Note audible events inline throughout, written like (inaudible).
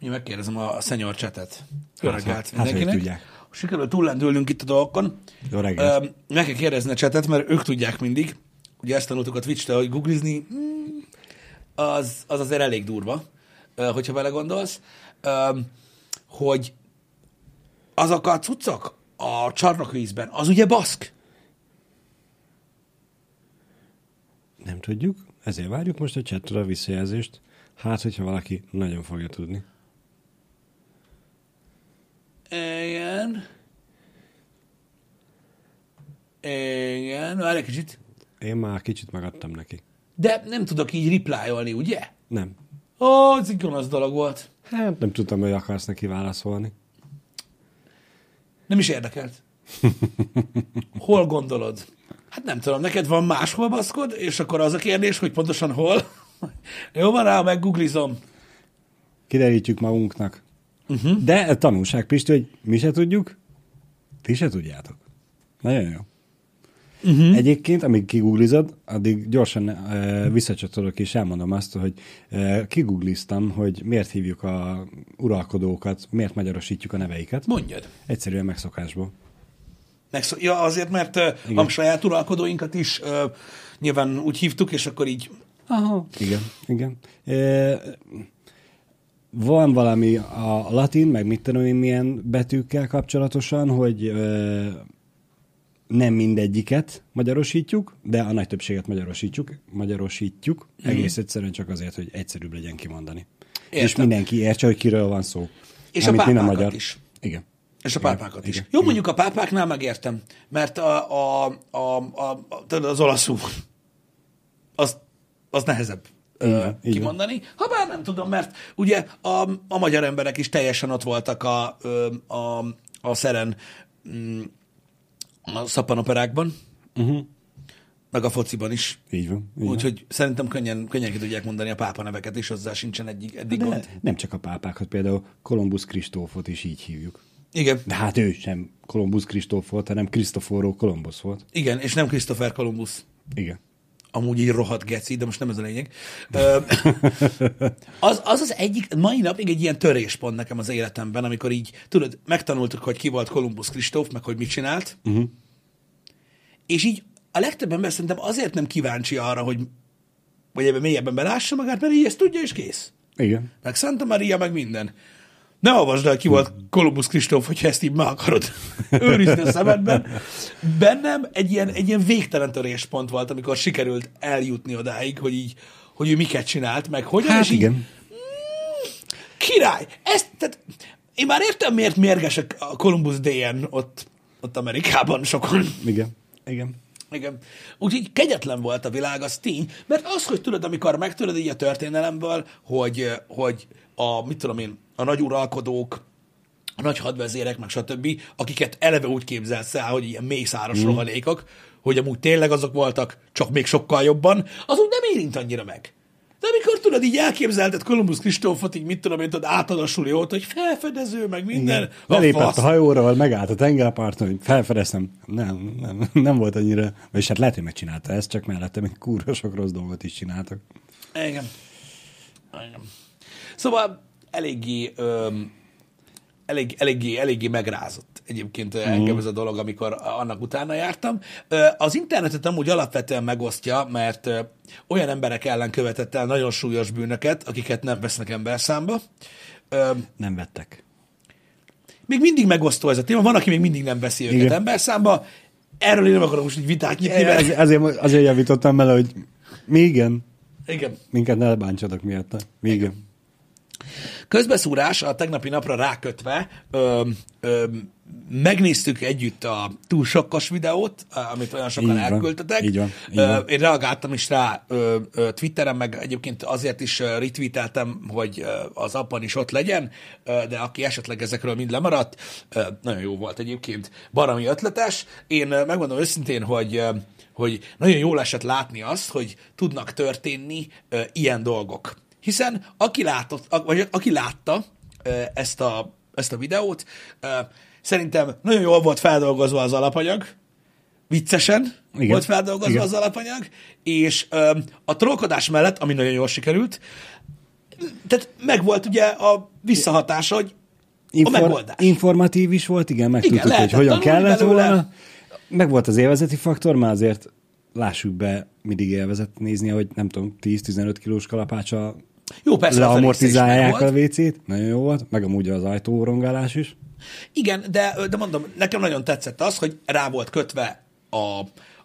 Én megkérdezem a, a szenyor csetet. Jó Hát, reggelt hát, hát, mindenkinek. ők tudják. Sikerült túllendülnünk itt a dolgokon. Jó reggelt. Meg kell kérdezni a csetet, mert ők tudják mindig. Ugye ezt tanultuk a Twitch-től, hogy googlizni mm, az, az azért elég durva, hogyha belegondolsz, Öm, hogy azok a cuccok a csarnokvízben, az ugye baszk. Nem tudjuk, ezért várjuk most a chatről a visszajelzést. Hát, hogyha valaki nagyon fogja tudni. Igen. Igen, várj egy kicsit. Én már kicsit megadtam neki. De nem tudok így replyolni, ugye? Nem. Ó, ez egy gonosz dolog volt. Hát nem tudtam, hogy akarsz neki válaszolni. Nem is érdekelt. (laughs) Hol gondolod? Hát nem tudom, neked van máshol baszkod, és akkor az a kérdés, hogy pontosan hol? (laughs) Jó van rá, meggooglizom. Kiderítjük magunknak. Uh-huh. De a tanulság, Pisti, hogy mi se tudjuk, ti se tudjátok. Nagyon jó. Uh-huh. Egyébként, amíg kigooglizod, addig gyorsan uh, visszacsatolok és elmondom azt, hogy uh, kigoogliztam, hogy miért hívjuk a uralkodókat, miért magyarosítjuk a neveiket. Mondjad. Egyszerűen megszokásból. Megszó- ja, azért, mert uh, a saját uralkodóinkat is uh, nyilván úgy hívtuk, és akkor így Aha. Igen, igen. E, van valami a latin, meg mit tudom én milyen betűkkel kapcsolatosan, hogy e, nem mindegyiket magyarosítjuk, de a nagy többséget magyarosítjuk, magyarosítjuk mm. egész egyszerűen csak azért, hogy egyszerűbb legyen kimondani. Értem. És mindenki értse, hogy kiről van szó. És a pápákat magyar. is. Igen. És a Igen, pápákat is. igen, Jó, mondjuk a pápáknál megértem, mert a, a, a, a, az olaszul, az, az nehezebb Így kimondani. Ha bár nem tudom, mert ugye a, a magyar emberek is teljesen ott voltak a, a, a szeren mm, a szappanoperákban, Uh-huh. meg a fociban is. Így van. Így. Úgyhogy szerintem könnyen, könnyen ki tudják mondani a pápa neveket, és hozzá sincsen eddig, eddig De gond. nem csak a pápákat, például Kolumbusz Kristófot is így hívjuk. Igen, De hát ő sem Kolumbusz Kristóf volt, hanem Krisztoforó Kolumbusz volt. igen, és nem Christopher Columbus. Igen. Amúgy így rohadt geci, de most nem ez a lényeg. Az, az az egyik, mai napig egy ilyen töréspont nekem az életemben, amikor így, tudod, megtanultuk, hogy ki volt Kolumbusz Kristóf, meg hogy mit csinált, Uh-huh. és így a legtöbb ember szerintem azért nem kíváncsi arra, hogy vagy ebben mélyebben belássa magát, mert így ezt tudja, és kész. Igen. Meg Santa Maria, meg minden. Ne olvasd el, ki volt Kolumbusz Kristóf, hogyha ezt így meg akarod őrizni a szemedben. Bennem egy ilyen, egy ilyen végtelen töréspont volt, amikor sikerült eljutni odáig, hogy így, hogy ő miket csinált, meg hogyan, Hát és így, igen. király! Ezt, tehát, én már értem, miért mérgesek a Columbus Day-en ott, ott Amerikában sokan. Igen. Igen. Igen. Úgyhogy kegyetlen volt a világ, az tény, mert az, hogy tudod, amikor megtudod így a történelemből, hogy, hogy a, mit tudom én, a nagy uralkodók, a nagy hadvezérek, meg stb., akiket eleve úgy képzelsz el, hogy ilyen mészáros mm. rohanékok, hogy amúgy tényleg azok voltak, csak még sokkal jobban, az úgy nem érint annyira meg. De amikor tudod, így elképzelted Columbus Kristófot, így mit tudom én, tudod, átad a suli óta, hogy felfedező, meg minden. Igen. Belépett fasz. a hajóra, megállt a tengerparton, hogy felfedeztem. Nem, nem, nem volt annyira. És hát lehet, hogy megcsinálta ezt, csak mellette még kurva sok rossz dolgot is csináltak. Igen. Igen. Szóval eléggé, öm, elég, eléggé, eléggé megrázott egyébként mm. engem ez a dolog, amikor annak utána jártam. Az internetet amúgy alapvetően megosztja, mert olyan emberek ellen követett el nagyon súlyos bűnöket, akiket nem vesznek emberszámba. Ö, Nem vettek. Még mindig megosztó ez a téma, van, aki még mindig nem veszi őket Igen. emberszámba. Erről én nem akarok most így vitát nyitni, mert... Ez, azért, azért javítottam bele, hogy mi igen, Igen. minket ne bántsatok miatta. Mi igen. Közbeszúrás a tegnapi napra rákötve, ö, ö, megnéztük együtt a túl sokkos videót, amit olyan sokan Így van, elküldtetek. így van, így van. Én reagáltam is rá ö, ö, Twitteren, meg egyébként azért is retweeteltem, hogy az appan is ott legyen, de aki esetleg ezekről mind lemaradt, nagyon jó volt egyébként, baromi ötletes. Én megmondom őszintén, hogy hogy nagyon jól esett látni azt, hogy tudnak történni ilyen dolgok. Hiszen aki, látott, vagy aki látta ezt a, ezt a videót, szerintem nagyon jól volt feldolgozva az alapanyag, viccesen Igen. Volt feldolgozva Igen. az alapanyag, és a trollkodás mellett, ami nagyon jól sikerült, Tehát megvolt ugye a visszahatása, hogy a megoldás. Informatív is volt, igen, meg Igen, hogy hogyan kellett volna. Meg volt az élvezeti faktor, már azért lássuk be, mindig élvezett nézni, hogy nem tudom, 10-15 kilós kalapácsa Jó, persze, leamortizálják a. WC-t, nagyon jó volt, meg amúgy az ajtórongálás is. Igen, de, de mondom, nekem nagyon tetszett az, hogy rá volt kötve a,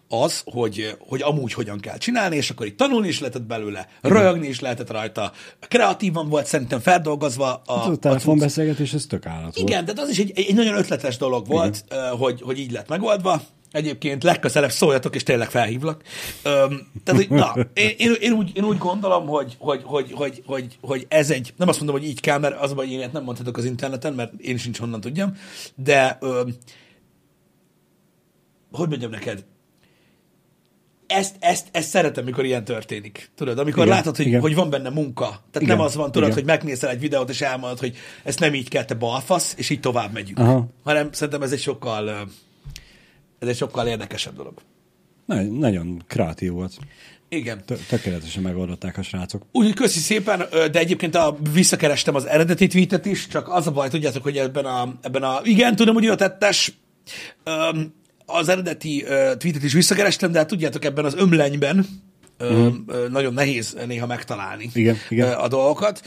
az, hogy, hogy amúgy hogyan kell csinálni, és akkor itt tanulni is lehetett belőle, röhögni is lehetett rajta. Kreatívan volt szerintem feldolgozva a, A, a telefonbeszélgetés, ez tök állat volt. Igen, de az is egy, egy nagyon ötletes dolog volt, hogy, hogy így lett megoldva. Egyébként legközelebb szóljatok, és tényleg felhívlak. Öm, tehát, hogy, na, én, én, én, úgy, én úgy gondolom, hogy, hogy, hogy, hogy, hogy, hogy ez egy, nem azt mondom, hogy így kell, mert az a baj, hogy én nem mondhatok az interneten, mert én sincs honnan tudjam, de öm, hogy mondjam neked, ezt, ezt, ezt szeretem, mikor ilyen történik. Tudod, amikor Igen, látod, hogy, igen. hogy van benne munka. Tehát Igen, nem az van, tudod, igen. hogy megnézel egy videót, és elmondod, hogy ezt nem így kell, te balfasz, és így tovább megyünk. Aha. Hanem szerintem ez egy sokkal, ez egy sokkal érdekesebb dolog. Nagyon, nagyon kreatív volt. Igen. Tö- Tökéletesen megoldották a srácok. Úgyhogy köszi szépen, de egyébként a, visszakerestem az eredeti tweetet is, csak az a baj, tudjátok, hogy ebben a, ebben a igen, tudom, hogy tettes, az eredeti ö, tweetet is visszakerestem, de hát tudjátok, ebben az ömlenyben ö, nagyon nehéz néha megtalálni. Igen, igen. a dolgokat.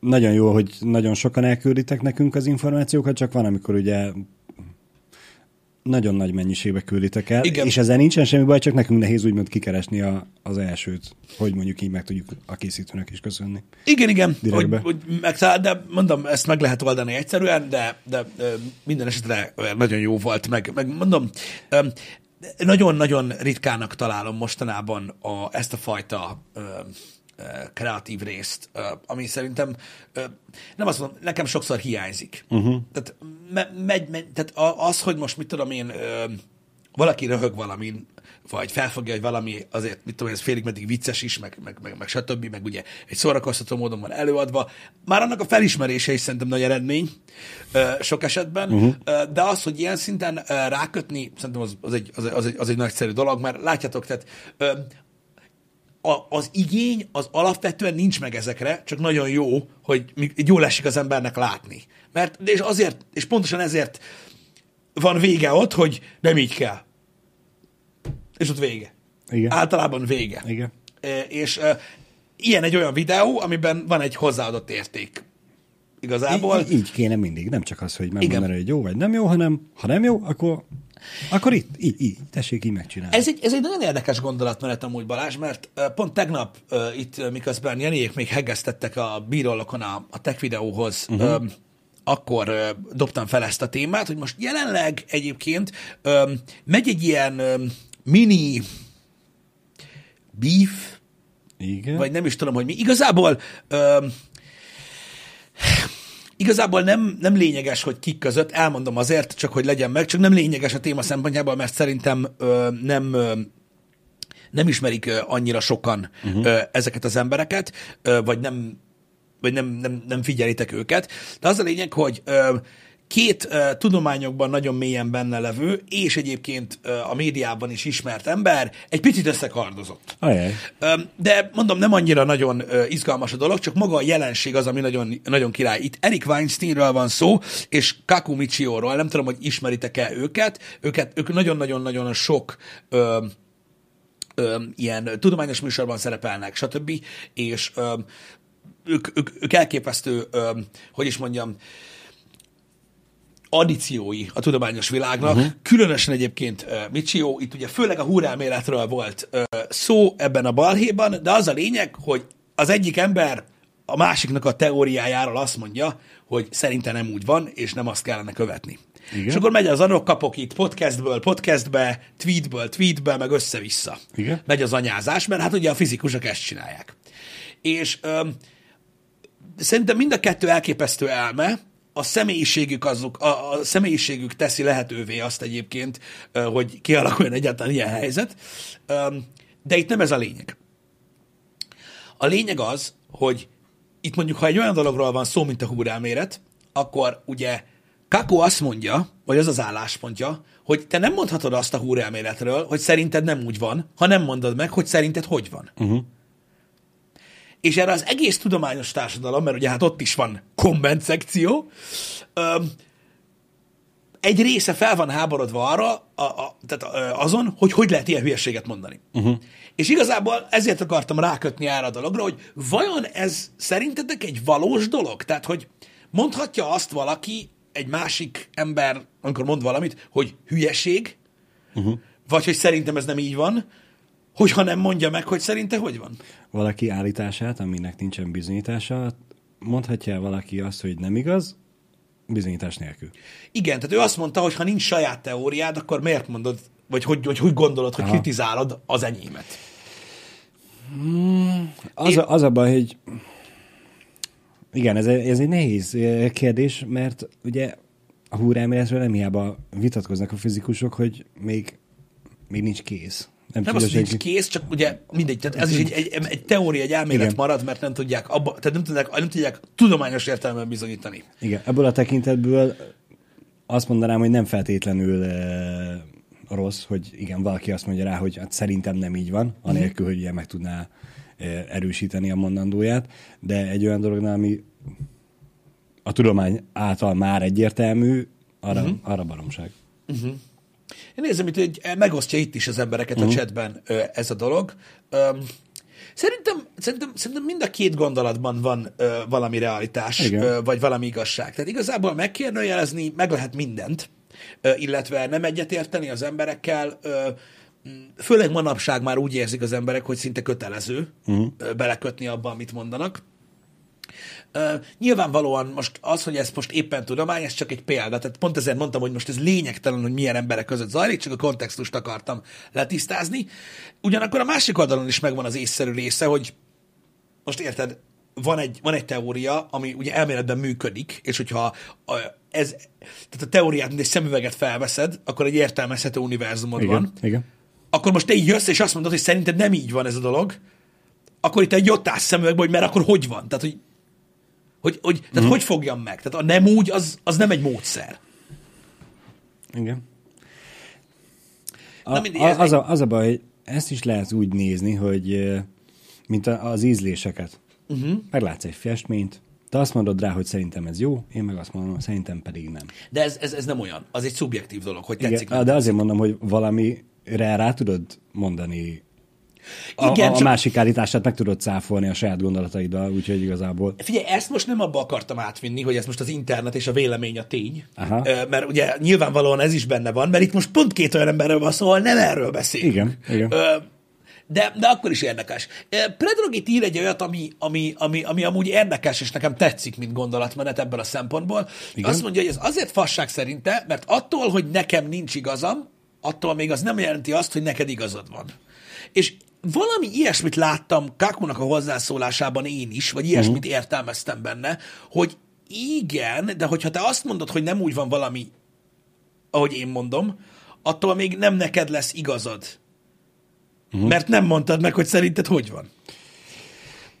Nagyon jó, hogy nagyon sokan elkülditek nekünk az információkat, csak van, amikor ugye nagyon nagy mennyiségbe külditek el, Igen. és ezzel nincsen semmi baj, csak nekünk nehéz úgymond kikeresni a, az elsőt, hogy mondjuk így meg tudjuk a készítőnek is köszönni. Igen, igen, hogy, Direktbe. hogy megtalál, de mondom, ezt meg lehet oldani egyszerűen, de, de minden esetre nagyon jó volt, meg, meg mondom, nagyon-nagyon ritkának találom mostanában a, ezt a fajta kreatív részt, ö, ami szerintem, ö, nem azt mondom, nekem sokszor hiányzik. Uh-huh. Tehát, me, megy, megy, tehát az, hogy most mit tudom én, valaki röhög valamin, vagy felfogja, hogy valami azért, mit tudom, én, ez félig meddig vicces is, meg, meg, meg, meg stb., meg ugye egy szórakoztató módon van előadva. Már annak a felismerése is szerintem nagy eredmény sok esetben, uh-huh. de az, hogy ilyen szinten rákötni, szerintem az, az, egy, az, egy- az, egy, az egy nagyszerű dolog, mert látjátok, tehát a, az igény az alapvetően nincs meg ezekre, csak nagyon jó, hogy jól esik az embernek látni. Mert, és azért, és pontosan ezért van vége ott, hogy nem így kell. És ott vége. Igen. Általában vége. Igen. E, És e, ilyen egy olyan videó, amiben van egy hozzáadott érték. Igazából. Í- így kéne mindig, nem csak az, hogy megmondani, hogy jó vagy nem jó, hanem ha nem jó, akkor, akkor itt, így, így, tessék így megcsinálni. Ez egy, ez egy nagyon érdekes gondolatmenet amúgy Balázs, mert pont tegnap itt, miközben Janiék még heggeztettek a bírólokon a, a tech videóhoz, uh-huh. akkor dobtam fel ezt a témát, hogy most jelenleg egyébként ö, megy egy ilyen mini beef, Igen. vagy nem is tudom, hogy mi. Igazából igazából nem, nem lényeges, hogy kik között, elmondom azért, csak hogy legyen meg, csak nem lényeges a téma szempontjából, mert szerintem ö, nem ö, nem ismerik ö, annyira sokan uh-huh. ö, ezeket az embereket, ö, vagy nem vagy nem, nem, nem figyelitek őket. De az a lényeg, hogy ö, két ö, tudományokban nagyon mélyen benne levő, és egyébként ö, a médiában is ismert ember egy picit összekardozott. Ajaj. Öm, De mondom, nem annyira nagyon ö, izgalmas a dolog, csak maga a jelenség az, ami nagyon, nagyon király. Itt Eric Weinsteinről van szó, és Kaku Michio-ról, nem tudom, hogy ismeritek-e őket. Őket, ők nagyon-nagyon-nagyon sok ö, ö, ilyen tudományos műsorban szerepelnek, stb. És ö, ők, ők, ők elképesztő, ö, hogy is mondjam, addíciói a tudományos világnak, uh-huh. különösen egyébként uh, Michio, itt ugye főleg a húrelméletről volt uh, szó ebben a balhéban, de az a lényeg, hogy az egyik ember a másiknak a teóriájáról azt mondja, hogy szerinte nem úgy van, és nem azt kellene követni. Igen. És akkor megy az anok, kapok itt podcastből podcastbe, tweetből tweetbe, meg össze-vissza. Igen. Megy az anyázás, mert hát ugye a fizikusok ezt csinálják. És öm, szerintem mind a kettő elképesztő elme, a személyiségük, azok, a, a személyiségük teszi lehetővé azt egyébként, hogy kialakuljon egyáltalán ilyen helyzet, de itt nem ez a lényeg. A lényeg az, hogy itt mondjuk, ha egy olyan dologról van szó, mint a húrelméret, akkor ugye Kako azt mondja, vagy az az álláspontja, hogy te nem mondhatod azt a húrelméletről, hogy szerinted nem úgy van, ha nem mondod meg, hogy szerinted hogy van. Uh-huh. És erre az egész tudományos társadalom, mert ugye hát ott is van komment szekció, öm, egy része fel van háborodva arra, a, a, tehát azon, hogy hogy lehet ilyen hülyeséget mondani. Uh-huh. És igazából ezért akartam rákötni erre a dologra, hogy vajon ez szerintetek egy valós dolog? Tehát, hogy mondhatja azt valaki, egy másik ember, amikor mond valamit, hogy hülyeség, uh-huh. vagy hogy szerintem ez nem így van, hogyha nem mondja meg, hogy szerinte hogy van? Valaki állítását, aminek nincsen bizonyítása, mondhatja valaki azt, hogy nem igaz, bizonyítás nélkül. Igen, tehát ő azt mondta, hogy ha nincs saját teóriád, akkor miért mondod, vagy hogy, hogy, hogy gondolod, hogy Aha. kritizálod az enyémet? Hmm, az, Én... a, az a baj, hogy igen, ez, ez egy nehéz eh, kérdés, mert ugye a húrelméletről nem hiába vitatkoznak a fizikusok, hogy még, még nincs kész. Nem, nem az, hogy nincs kész, csak ugye mindegy, tehát ez is egy, egy, egy teória, egy elmélet Igen. marad, mert nem tudják, abba, tehát nem tudják, nem tudják tudományos értelemben bizonyítani. Igen, ebből a tekintetből azt mondanám, hogy nem feltétlenül e, rossz, hogy igen, valaki azt mondja rá, hogy hát szerintem nem így van, anélkül, uh-huh. hogy ilyen meg tudná e, erősíteni a mondandóját, de egy olyan dolognál, ami a tudomány által már egyértelmű, arra, uh-huh. arra baromság. Uh-huh. Én nézem, hogy megosztja itt is az embereket uh-huh. a mhm. chatben ez a dolog. Szerintem, szerintem, szerintem mind a két gondolatban van ö, valami realitás, ö, vagy valami igazság. Tehát igazából megkérdőjelezni meg lehet mindent, ö, illetve nem egyetérteni az emberekkel, ö, főleg manapság már úgy érzik az emberek, hogy szinte kötelező uh-huh. belekötni abba, amit mondanak. Uh, nyilvánvalóan most az, hogy ez most éppen tudomány, ez csak egy példa. Tehát pont ezért mondtam, hogy most ez lényegtelen, hogy milyen emberek között zajlik, csak a kontextust akartam letisztázni. Ugyanakkor a másik oldalon is megvan az észszerű része, hogy most érted, van egy, van egy teória, ami ugye elméletben működik, és hogyha ez, tehát a teóriát, mint egy szemüveget felveszed, akkor egy értelmezhető univerzumod igen, van. Igen. Akkor most te így jössz, és azt mondod, hogy szerinted nem így van ez a dolog, akkor itt egy ott állsz szemüvegbe, hogy mert akkor hogy van? Tehát, hogy hogy, hogy, tehát mm. hogy fogjam meg? Tehát a nem úgy, az, az nem egy módszer. Igen. A, Na, a, az, a, az a baj, ezt is lehet úgy nézni, hogy mint az ízléseket. Uh-huh. Meglátsz egy festményt, te azt mondod rá, hogy szerintem ez jó, én meg azt mondom, szerintem pedig nem. De ez, ez, ez nem olyan. Az egy szubjektív dolog, hogy tetszik. Igen, de tetszik. azért mondom, hogy valamire rá tudod mondani igen, a, a csak... másik állítását meg tudod cáfolni a saját gondolataiddal, úgyhogy igazából... Figyelj, ezt most nem abba akartam átvinni, hogy ez most az internet és a vélemény a tény, Aha. mert ugye nyilvánvalóan ez is benne van, mert itt most pont két olyan emberről van szó, nem erről beszél. Igen, igen. De, de akkor is érdekes. Predrogit ír egy olyat, ami, ami, ami, ami amúgy érdekes, és nekem tetszik, mint gondolatmenet ebből a szempontból. Igen? Azt mondja, hogy ez azért fasság szerinte, mert attól, hogy nekem nincs igazam, attól még az nem jelenti azt, hogy neked igazad van. És valami ilyesmit láttam Kakunak a hozzászólásában én is, vagy ilyesmit uh-huh. értelmeztem benne, hogy igen, de hogyha te azt mondod, hogy nem úgy van valami, ahogy én mondom, attól még nem neked lesz igazad. Uh-huh. Mert nem mondtad meg, hogy szerinted hogy van.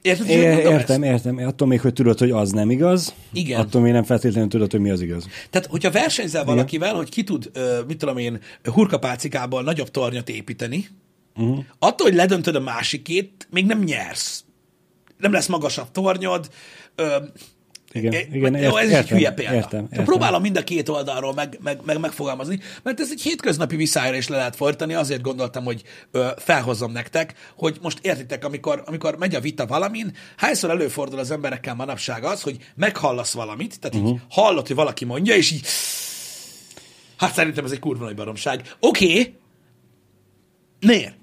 Érted, é, értem, ezt? értem. Attól még, hogy tudod, hogy az nem igaz, Igen. attól még nem feltétlenül tudod, hogy mi az igaz. Tehát, hogyha versenyzel Igen. valakivel, hogy ki tud, mit tudom én, hurkapálcikából nagyobb tornyot építeni, Uh-huh. Attól, hogy ledöntöd a másikét, még nem nyersz. Nem lesz magasabb tornyod. Ö, igen, e, igen, ért, ez értem, egy hülye példa. Értem, értem. Próbálom mind a két oldalról meg, meg, meg, megfogalmazni, mert ez egy hétköznapi viszályra is le lehet fordítani, azért gondoltam, hogy ö, felhozzam nektek, hogy most értitek, amikor, amikor megy a vita valamin, hányszor előfordul az emberekkel manapság az, hogy meghallasz valamit, tehát uh-huh. így hallod, hogy valaki mondja, és így hát szerintem ez egy kurva nagy baromság. Oké, okay, miért?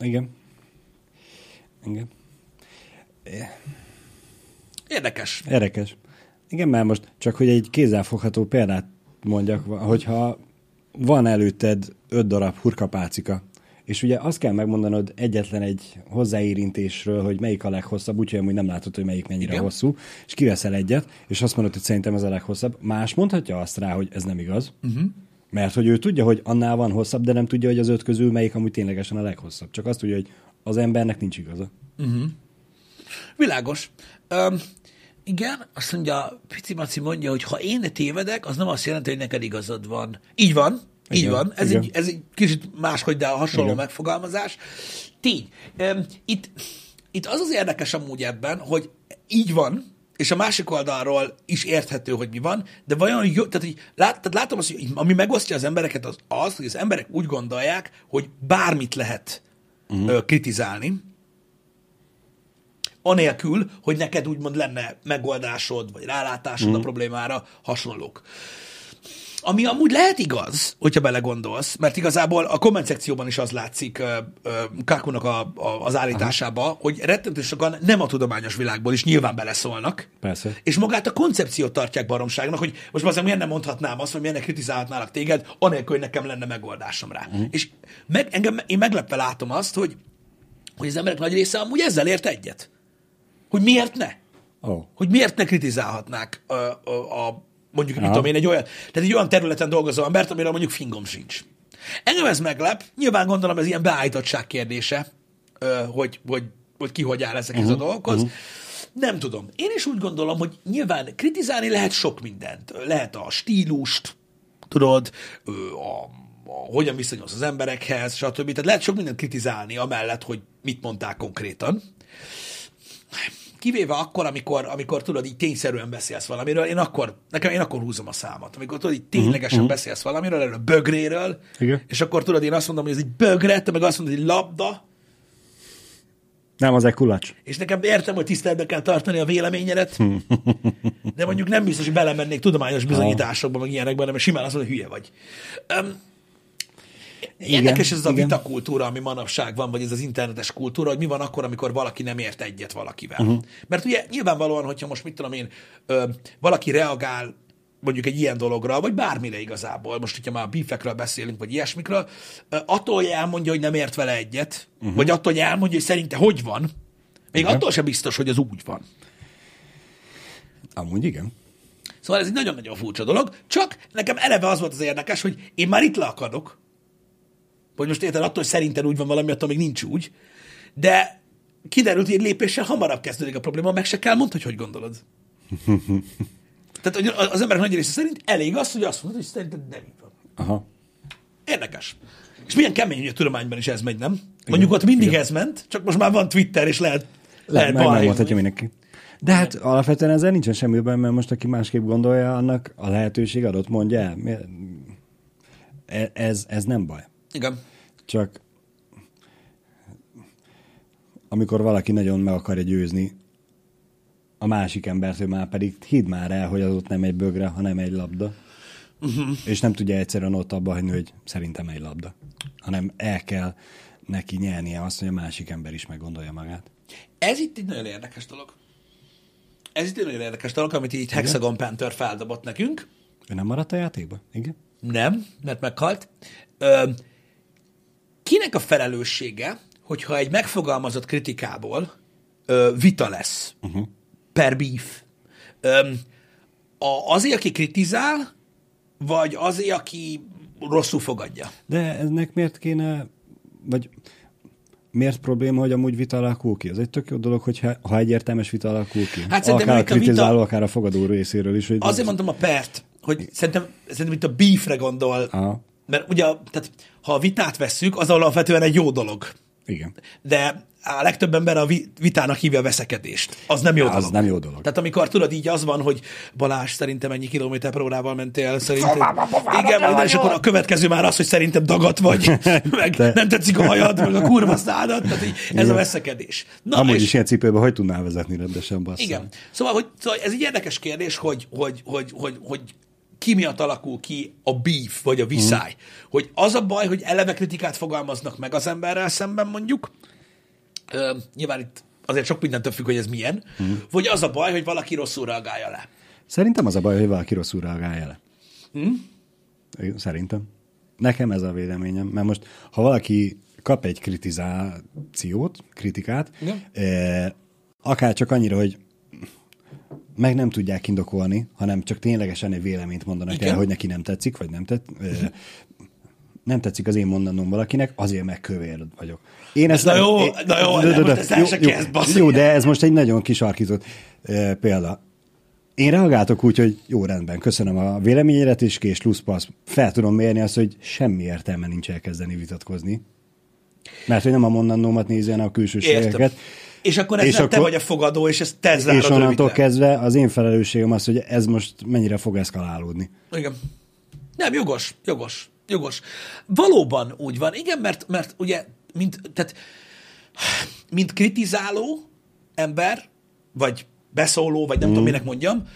Igen. Igen. Érdekes. Érdekes. Igen, mert most csak, hogy egy kézzelfogható példát mondjak, hogyha van előtted öt darab hurkapácika, és ugye azt kell megmondanod egyetlen egy hozzáérintésről, hogy melyik a leghosszabb, úgyhogy hogy nem látod, hogy melyik mennyire Igen. hosszú, és kiveszel egyet, és azt mondod, hogy szerintem ez a leghosszabb. Más mondhatja azt rá, hogy ez nem igaz. Uh-huh. Mert hogy ő tudja, hogy annál van hosszabb, de nem tudja, hogy az öt közül melyik amúgy ténylegesen a leghosszabb. Csak azt tudja, hogy az embernek nincs igaza. Uh-huh. Világos. Um, igen, azt mondja, Pici Maci mondja, hogy ha én tévedek, az nem azt jelenti, hogy neked igazad van. Így van, így igen, van. Ez, igen. Egy, ez egy kicsit máshogy, de a hasonló igen. megfogalmazás. Tény. Um, itt itt az az érdekes amúgy ebben, hogy így van, és a másik oldalról is érthető, hogy mi van, de vajon jó, tehát, hogy lát, tehát látom azt, hogy ami megosztja az embereket, az az, hogy az emberek úgy gondolják, hogy bármit lehet uh-huh. ö, kritizálni, anélkül, hogy neked úgymond lenne megoldásod, vagy rálátásod uh-huh. a problémára, hasonlók. Ami amúgy lehet igaz, hogyha belegondolsz, mert igazából a komment szekcióban is az látszik Kakunak a, a, az állításába, Aha. hogy rettentő sokan nem a tudományos világból is nyilván beleszólnak. Persze. És magát a koncepciót tartják baromságnak, hogy most azért miért nem mondhatnám azt, hogy miért ne kritizálhatnálak téged, anélkül, hogy nekem lenne megoldásom rá. Uh-huh. És meg, engem, én meglepve látom azt, hogy, hogy az emberek nagy része amúgy ezzel ért egyet. Hogy miért ne? Oh. Hogy miért ne kritizálhatnák a, a, a mondjuk, mit tudom én, egy olyan, tehát egy olyan területen dolgozó embert, amiről mondjuk fingom sincs. Engem ez meglep, nyilván gondolom ez ilyen beállítottság kérdése, hogy, hogy, hogy ki hogy áll ezekhez uh-huh, a dolgokhoz. Uh-huh. Nem tudom. Én is úgy gondolom, hogy nyilván kritizálni lehet sok mindent. Lehet a stílust, tudod, a, a, hogyan viszonyulsz az emberekhez, stb. Tehát lehet sok mindent kritizálni, amellett, hogy mit mondták konkrétan kivéve akkor, amikor, amikor tudod, így tényszerűen beszélsz valamiről, én akkor, nekem én akkor húzom a számat. Amikor tudod, így ténylegesen uh-huh. beszélsz valamiről, erről a bögréről, Igen. és akkor tudod, én azt mondom, hogy ez egy bögre, te meg azt mondod, hogy labda, nem, az egy kulacs. és nekem értem, hogy tiszteletbe kell tartani a véleményedet, de mondjuk nem biztos, hogy belemennék tudományos bizonyításokba, meg ilyenekben, mert simán azt mondom, hogy hülye vagy. Um, igen, Érdekes ez az a igen. vitakultúra, ami manapság van, vagy ez az internetes kultúra, hogy mi van akkor, amikor valaki nem ért egyet valakivel. Uh-huh. Mert ugye nyilvánvalóan, hogyha most mit tudom én, ö, valaki reagál mondjuk egy ilyen dologra, vagy bármire igazából, most hogyha már a bífekről beszélünk, vagy ilyesmikről, attól, hogy elmondja, hogy nem ért vele egyet, uh-huh. vagy attól, hogy elmondja, hogy szerinte hogy van, még igen. attól sem biztos, hogy az úgy van. Amúgy igen. Szóval ez egy nagyon-nagyon furcsa dolog, csak nekem eleve az volt az érdekes, hogy én már itt leakadok, hogy most érted, attól, hogy szerinted úgy van valami, attól még nincs úgy, de kiderült, hogy egy lépéssel hamarabb kezdődik a probléma, meg se kell mondd, hogy hogy gondolod. (laughs) Tehát az emberek nagy része szerint elég az, hogy azt mondod, hogy szerinted nem így van. Aha. Érdekes. És milyen kemény, hogy a tudományban is ez megy, nem? Igen. Mondjuk ott mindig Igen. ez ment, csak most már van Twitter, és lehet, lehet, lehet megmondhatja mindenki. De hát Igen. alapvetően ezzel nincsen semmi benne, mert most aki másképp gondolja, annak a lehetőség adott mondja el. E- ez, ez nem baj. Igen. Csak amikor valaki nagyon meg akarja győzni a másik embert, hogy már pedig hidd már el, hogy az ott nem egy bögre, hanem egy labda. Uh-huh. És nem tudja egyszerűen ott abba hagyni, hogy szerintem egy labda. Hanem el kell neki nyernie azt, hogy a másik ember is meggondolja magát. Ez itt egy nagyon érdekes dolog. Ez itt egy nagyon érdekes dolog, amit így Hexagon Panther feldobott nekünk. Ő nem maradt a játékba? Igen? Nem, mert meghalt. Ö, kinek a felelőssége, hogyha egy megfogalmazott kritikából ö, vita lesz uh-huh. per beef? Ö, a, azért, aki kritizál, vagy azért, aki rosszul fogadja? De ennek miért kéne, vagy miért probléma, hogy amúgy vita alakul ki? Ez egy tök jó dolog, hogyha, ha egyértelműs vita alakul ki. Hát akár a kritizáló, vita... akár a fogadó részéről is. Hogy Azért az... mondtam a pert, hogy szerintem, szerintem itt a beefre gondol. Aha. Mert ugye, tehát, ha a vitát vesszük, az alapvetően egy jó dolog. Igen. De a legtöbb ember a vitának hívja a veszekedést. Az nem jó az dolog. nem jó dolog. Tehát amikor tudod, így az van, hogy Balázs, szerintem ennyi kilométer per órával mentél, szerintem... Igen, és akkor a következő már az, hogy szerintem dagat vagy, (laughs) meg De... nem tetszik a hajad, meg a kurva szádat, tehát így, ez Igen. a veszekedés. Na, Amúgy és... is ilyen cipőbe hogy tudnál vezetni rendesen, bassza? Igen. Szóval, hogy, szóval ez egy érdekes kérdés, hogy, hogy, hogy, hogy, hogy ki miatt alakul ki a beef, vagy a viszály. Mm. Hogy az a baj, hogy eleve kritikát fogalmaznak meg az emberrel szemben mondjuk, uh, nyilván itt azért sok mindentől függ, hogy ez milyen, mm. vagy az a baj, hogy valaki rosszul reagálja le. Szerintem az a baj, hogy valaki rosszul reagálja le. Mm? Szerintem. Nekem ez a véleményem, mert most, ha valaki kap egy kritizációt, kritikát, eh, akár csak annyira, hogy meg nem tudják indokolni, hanem csak ténylegesen egy véleményt mondanak Igen. el, hogy neki nem tetszik, vagy nem tett, nem tetszik az én mondanom valakinek, azért megkövér vagyok. Én ezt na jó, én, na jó, de, de, de, de, jó, jó, jó, de ez most egy nagyon kisarkított e, példa. Én reagáltok úgy, hogy jó, rendben, köszönöm a véleményedet, és kés luszpasz. Fel tudom mérni azt, hogy semmi értelme nincs elkezdeni vitatkozni. Mert hogy nem a mondanómat nézzen a külsőségeket. És akkor ezzel És te akkor- vagy a fogadó, és ezt te zárod És onnantól röviden. kezdve az én felelősségem az, hogy ez most mennyire fog eszkalálódni. Igen. Nem, jogos, jogos, jogos. Valóban úgy van, igen, mert, mert ugye, mint, tehát, mint kritizáló ember, vagy beszóló, vagy nem mm. tudom, minek mondjam,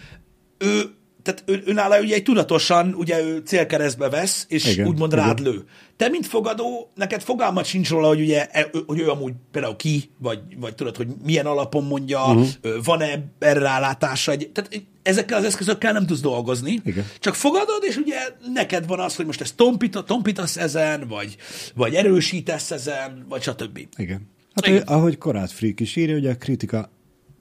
ő, tehát ő, önálló ugye egy tudatosan, ugye ő célkeresztbe vesz, és igen, úgymond igen. rád lő. Te, mint fogadó, neked fogalmat sincs róla, hogy ugye, e- hogy ő amúgy például ki, vagy, vagy tudod, hogy milyen alapon mondja, uh-huh. van-e erre rálátása, egy, tehát ezekkel az eszközökkel nem tudsz dolgozni. Igen. Csak fogadod, és ugye neked van az, hogy most ezt tompita, tompítasz ezen, vagy, vagy erősítesz ezen, vagy stb. Igen. Hát, Igen. ő, ahogy Korát Freak is írja, hogy a kritika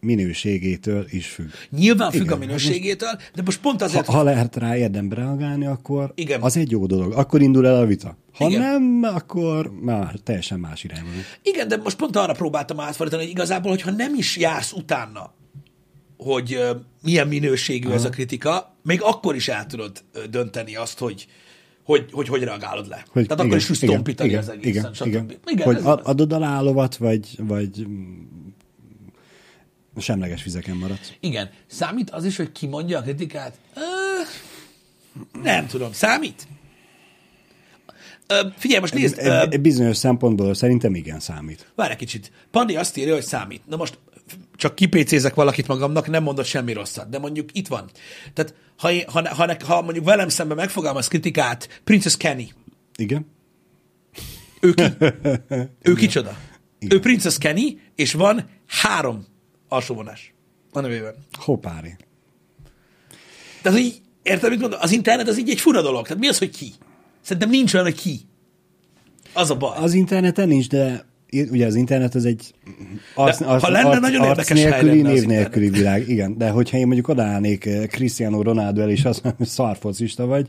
minőségétől is függ. Nyilván függ Igen, a minőségétől, de most pont Ha, azért, ha lehet rá érdembe reagálni, akkor Igen. az egy jó dolog. Akkor indul el a vita. Ha Igen. nem, akkor már teljesen más irányba. Igen, de most pont arra próbáltam átfordítani, hogy igazából, hogyha nem is jársz utána, hogy milyen minőségű ez a kritika, még akkor is el tudod dönteni azt, hogy hogy, hogy, hogy reagálod le. Hogy, Tehát akkor is tudsz tompítani igen, az egészen, igen, stb. igen. igen hogy ez ad, adod a lálovat, vagy, vagy semleges vizeken maradsz. Igen. Számít az is, hogy ki mondja a kritikát? Ö, nem tudom. Számít? Ö, figyelj, most nézd, E, e, bizonyos szempontból szerintem igen számít. várj egy kicsit. Pandi azt írja, hogy számít. Na most csak kipécézek valakit magamnak, nem mondott semmi rosszat, de mondjuk itt van. Tehát ha, én, ha, ha, ne- ha mondjuk velem szemben megfogalmaz kritikát Princess Kenny, Igen? ő ki? (laughs) ő kicsoda? Ő Princess Kenny, és van három alsóvonás a nevében. Hoppári. Tehát, hogy érted, mit mondom? Az internet az így egy fura dolog. Tehát mi az, hogy ki? Szerintem nincs olyan, hogy ki. Az a baj. Az interneten nincs, de ugye az internet az egy arc, De ha lenne, nagyon arc érdekes hely nélküli, név nélküli világ. Igen, de hogyha én mondjuk odaállnék eh, Cristiano Ronaldo el, és azt mondom, hogy szarfocista vagy,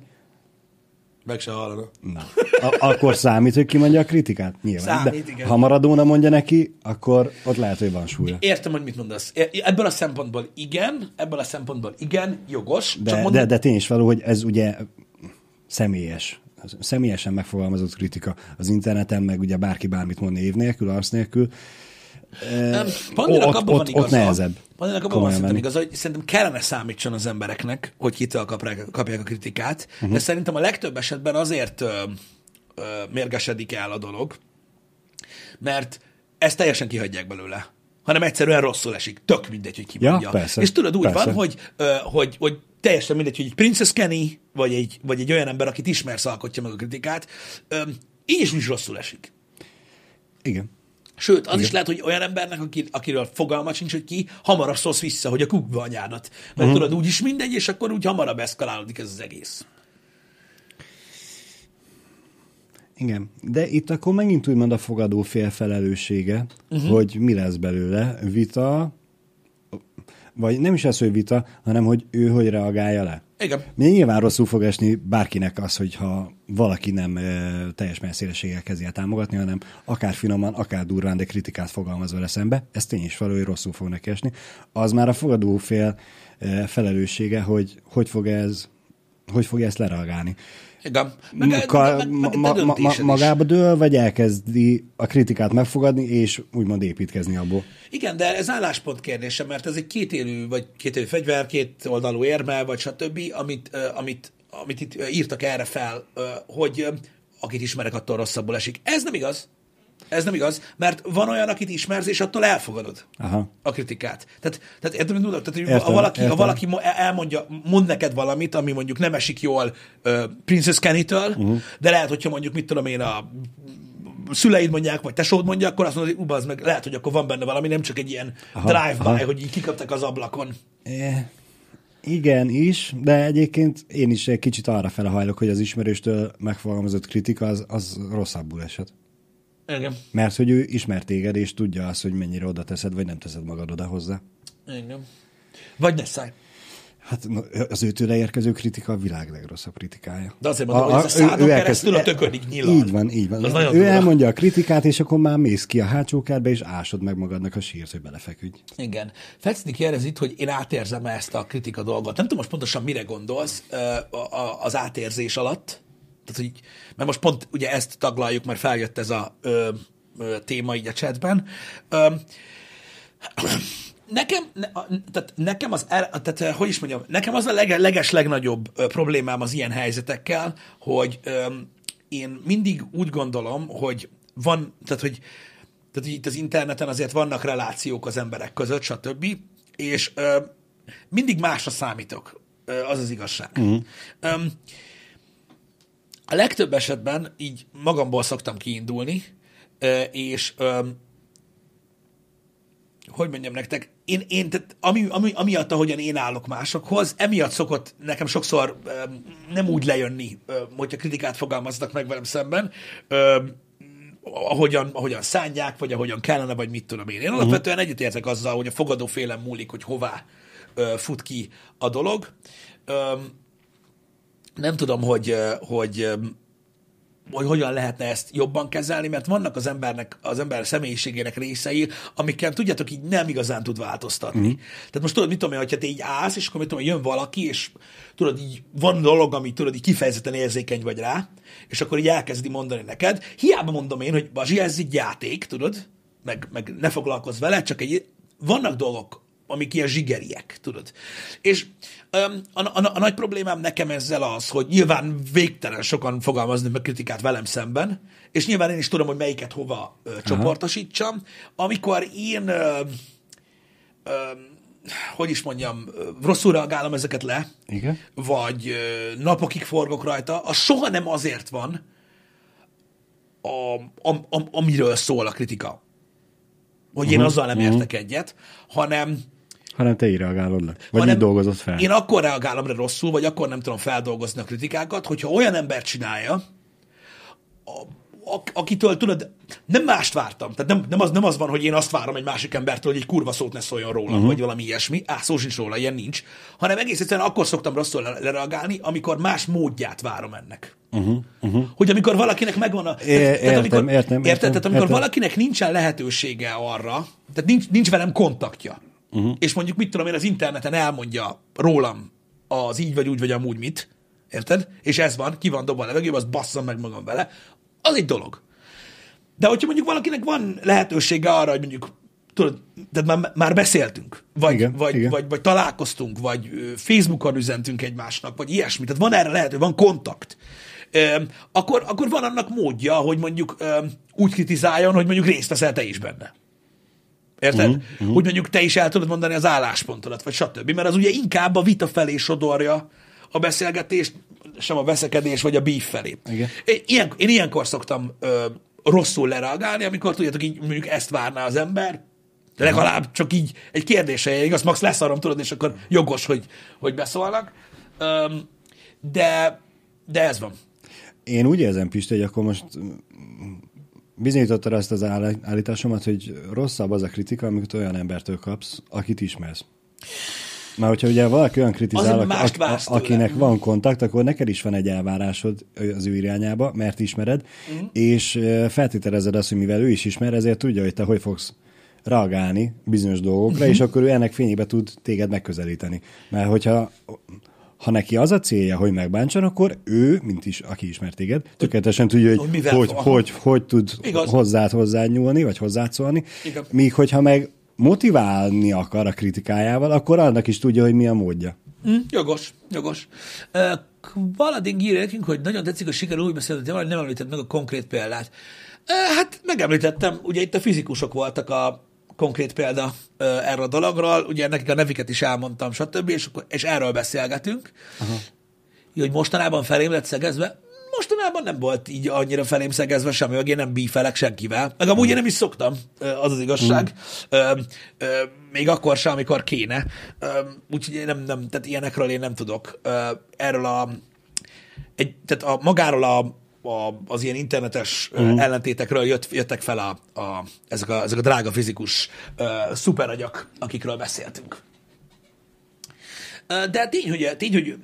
Meg se hallana. na, a- akkor számít, hogy ki mondja a kritikát? Nyilván. Számít, de igen. ha Maradona mondja neki, akkor ott lehet, hogy van súlya. Értem, hogy mit mondasz. Ebből a szempontból igen, ebből a szempontból igen, jogos. De, csak mondom, de, de tény is való, hogy ez ugye személyes. Személyesen megfogalmazott kritika az interneten, meg ugye bárki bármit mond név nélkül, arc nélkül. Nem, Pandinak abban van igaza. ott nehezebb Pandinak abban van szerintem igaza, hogy szerintem kellene számítson az embereknek, hogy kitől kapják, kapják a kritikát, Mhm. uh-huh. de szerintem a legtöbb esetben azért ö, ö, mérgesedik el a dolog, mert ezt teljesen kihagyják belőle hanem egyszerűen rosszul esik. Tök mindegy, hogy ki Ja, mondja. persze, És tudod, úgy persze. van, hogy, ö, hogy, hogy teljesen mindegy, hogy egy Princess Kenny, vagy egy, vagy egy olyan ember, akit ismersz, alkotja meg a kritikát, ö, így is, úgy is rosszul esik. Igen. Sőt, az Igen. is lehet, hogy olyan embernek, aki, akiről fogalma sincs, hogy ki, hamarabb szólsz vissza, hogy a kukba anyádat. Mert uh-huh. tudod, úgy is mindegy, és akkor úgy hamarabb eszkalálódik ez az egész. Igen, de itt akkor megint úgymond a fogadó fél felelőssége, uh-huh. hogy mi lesz belőle, vita, vagy nem is az, hogy vita, hanem hogy ő hogy reagálja le. Igen. Ugye nyilván rosszul fog esni bárkinek az, hogyha valaki nem e, teljes messzélességgel kezdi el támogatni, hanem akár finoman, akár durván, de kritikát fogalmaz vele szembe. Ez tény is való, hogy rosszul fog neki esni. Az már a fogadó fél e, felelőssége, hogy hogy fog ez hogy fogja ezt lereagálni. Igen. Meg, meg, Ka- meg, ma- meg, ma- ma- ma- magába dől, vagy elkezdi a kritikát megfogadni, és úgymond építkezni abból. Igen, de ez álláspont kérdése, mert ez egy kétélű, vagy kétélű fegyver, két oldalú érme, vagy stb., amit, amit, amit itt írtak erre fel, hogy akit ismerek, attól rosszabbul esik. Ez nem igaz. Ez nem igaz, mert van olyan, akit ismersz, és attól elfogadod Aha. a kritikát. Tehát, tehát értem? Tehát, hogy Értem, ha valaki, ha értem. valaki mo- elmondja, mond neked valamit, ami mondjuk nem esik jól uh, Princess Kenny-től, uh-huh. de lehet, hogyha mondjuk, mit tudom én, a szüleid mondják, vagy tesód mondja, akkor azt mondod, hogy ubazd meg, lehet, hogy akkor van benne valami, nem csak egy ilyen Aha, drive-by, aha. hogy így kikaptak az ablakon. E, igen is, de egyébként én is egy kicsit arra fele hajlok, hogy az ismerőstől megfogalmazott kritika az, az rosszabbul esett. Igen. Mert hogy ő ismer téged, és tudja azt, hogy mennyire oda teszed, vagy nem teszed magad oda hozzá. Igen. Vagy ne szállj. Hát az őtőle érkező kritika a világ legrosszabb kritikája. De azért mondom, hogy ez a szádon keresztül a töködig nyilván. Így van, így van. Az ő durva. elmondja a kritikát, és akkor már mész ki a hátsó kertbe, és ásod meg magadnak a sírt, hogy belefeküdj. Igen. Fecni kérdez itt, hogy én átérzem ezt a kritika dolgot. Nem tudom most pontosan mire gondolsz a- a- az átérzés alatt. Tehát, hogy, mert most pont ugye ezt taglaljuk, mert feljött ez a ö, ö, téma így a chatben. Ö, Nekem, ne, tehát nekem az, tehát eh, hogy is mondjam, nekem az a lege, leges legnagyobb ö, problémám az ilyen helyzetekkel, hogy öm, én mindig úgy gondolom, hogy van, tehát hogy, tehát hogy itt az interneten azért vannak relációk az emberek között, stb. És ö, mindig másra számítok, ö, az az igazság. Uh-huh. Öm, a legtöbb esetben így magamból szoktam kiindulni, és hogy mondjam nektek, én, én tehát ami, ami, amiatt, ahogyan én állok másokhoz, emiatt szokott nekem sokszor öm, nem úgy lejönni, öm, hogyha kritikát fogalmaznak meg velem szemben, öm, ahogyan, ahogyan szánják, vagy ahogyan kellene, vagy mit tudom én. Én alapvetően egyetértek azzal, hogy a fogadófélem múlik, hogy hová ö, fut ki a dolog. Öm, nem tudom, hogy, hogy, hogy hogyan lehetne ezt jobban kezelni, mert vannak az embernek, az ember személyiségének részei, amikkel tudjátok, így nem igazán tud változtatni. Mm. Tehát most tudod, mit tudom én, hogyha te így állsz, és akkor mit tudom, jön valaki, és tudod, így van dolog, ami tudod, így kifejezetten érzékeny vagy rá, és akkor így elkezdi mondani neked. Hiába mondom én, hogy Bazsi, ez egy játék, tudod, meg, meg ne foglalkozz vele, csak egy, vannak dolgok, amik ilyen zsigeriek, tudod. És öm, a, a, a nagy problémám nekem ezzel az, hogy nyilván végtelen sokan fogalmazni meg kritikát velem szemben, és nyilván én is tudom, hogy melyiket hova ö, csoportosítsam. Amikor én, ö, ö, hogy is mondjam, rosszul reagálom ezeket le, Igen. vagy ö, napokig forgok rajta, az soha nem azért van, a, am, am, amiről szól a kritika. Hogy én azzal nem értek egyet, hanem Hanem te így reagálod le. Vagy hanem így dolgozod fel. Én akkor reagálom rá rosszul, vagy akkor nem tudom feldolgozni a kritikákat, hogyha olyan ember csinálja, akitől tudod, nem mást vártam. Tehát nem, nem, az, nem az van, hogy én azt várom egy másik embertől, hogy egy kurva szót ne szóljon róla, uh-huh. vagy valami ilyesmi. Á, szó sincs róla, ilyen nincs. Hanem egész egyszerűen akkor szoktam rosszul le- lereagálni, amikor más módját várom ennek. Uh-huh. Uh-huh. Hogy amikor valakinek megvan a... értem, amikor, értem, értem, Tehát amikor értem. valakinek nincsen lehetősége arra, tehát nincs, nincs velem kontaktja, uh-huh. és mondjuk mit tudom én az interneten elmondja rólam az így vagy úgy vagy amúgy mit, érted? És ez van, ki van dobva a levegőbe, azt basszam meg magam vele, az egy dolog. De hogyha mondjuk valakinek van lehetősége arra, hogy mondjuk tudod, tehát már, már beszéltünk, vagy, Igen, vagy, igen. vagy, vagy találkoztunk, vagy Facebookon üzentünk egymásnak, vagy ilyesmi, tehát van erre lehető, van kontakt, Öm, akkor, akkor van annak módja, hogy mondjuk öm, úgy kritizáljon, hogy mondjuk részt veszel te is benne. Érted? Uh-huh, uh-huh. Hogy mondjuk te is el tudod mondani az álláspontodat, vagy stb. Mert az ugye inkább a vita felé sodorja a beszélgetést, sem a veszekedés, vagy a beef felé. Igen. Én, ilyen, én ilyenkor szoktam ö, rosszul lereagálni, amikor tudjátok, így mondjuk ezt várná az ember, de legalább csak így egy kérdése, igaz, max leszarom, tudod, és akkor jogos, hogy, hogy beszólnak. Öm, de, de ez van. Én úgy érzem, Pisti, hogy akkor most bizonyítottad azt az áll- állításomat, hogy rosszabb az a kritika, amikor olyan embertől kapsz, akit ismersz. Mert hogyha ugye valaki olyan kritizál, ak- mást ak- vársz tőle. akinek van kontakt, akkor neked is van egy elvárásod az ő irányába, mert ismered, uh-huh. és ö, feltételezed azt, hogy mivel ő is ismer, ezért tudja, hogy te hogy fogsz reagálni bizonyos dolgokra, Mhm. és akkor ő ennek fényébe tud téged megközelíteni. Mert hogyha ha neki az a célja, hogy megbántson, akkor ő, mint is, aki ismer téged, tökéletesen tudja, hogy Hogy hogy, hogy, hogy, tud Igaz. hozzád hozzád nyúlni, vagy hozzád szólni. Igen. Míg hogyha meg motiválni akar a kritikájával, akkor annak is tudja, hogy mi a módja. Mm, jogos, jogos. Uh, Valadin írja nekünk, hogy nagyon tetszik a siker úgy beszélt, hogy nem említett meg a konkrét példát. Uh, hát megemlítettem, ugye itt a fizikusok voltak a konkrét példa uh, erről a dologról, ugye nekik a neviket is elmondtam, stb., és, akkor, és erről beszélgetünk. Aha. Hogy mostanában felém lett szegezve, mostanában nem volt így annyira felém szegezve semmi, meg én nem bífelek senkivel. Meg amúgy én nem is szoktam, ö, az az igazság. Ö, ö, még akkor sem, amikor kéne. Ö, Úgyhogy én nem, nem, tehát ilyenekről én nem tudok. Ö, Erről a, egy, tehát a magáról a, a, az ilyen internetes uh-huh. ellentétekről jött, jöttek fel a, a, ezek, a, ezek a drága fizikus uh, szuperagyak, akikről beszéltünk. Ö, De tény, hogy, tény, hogy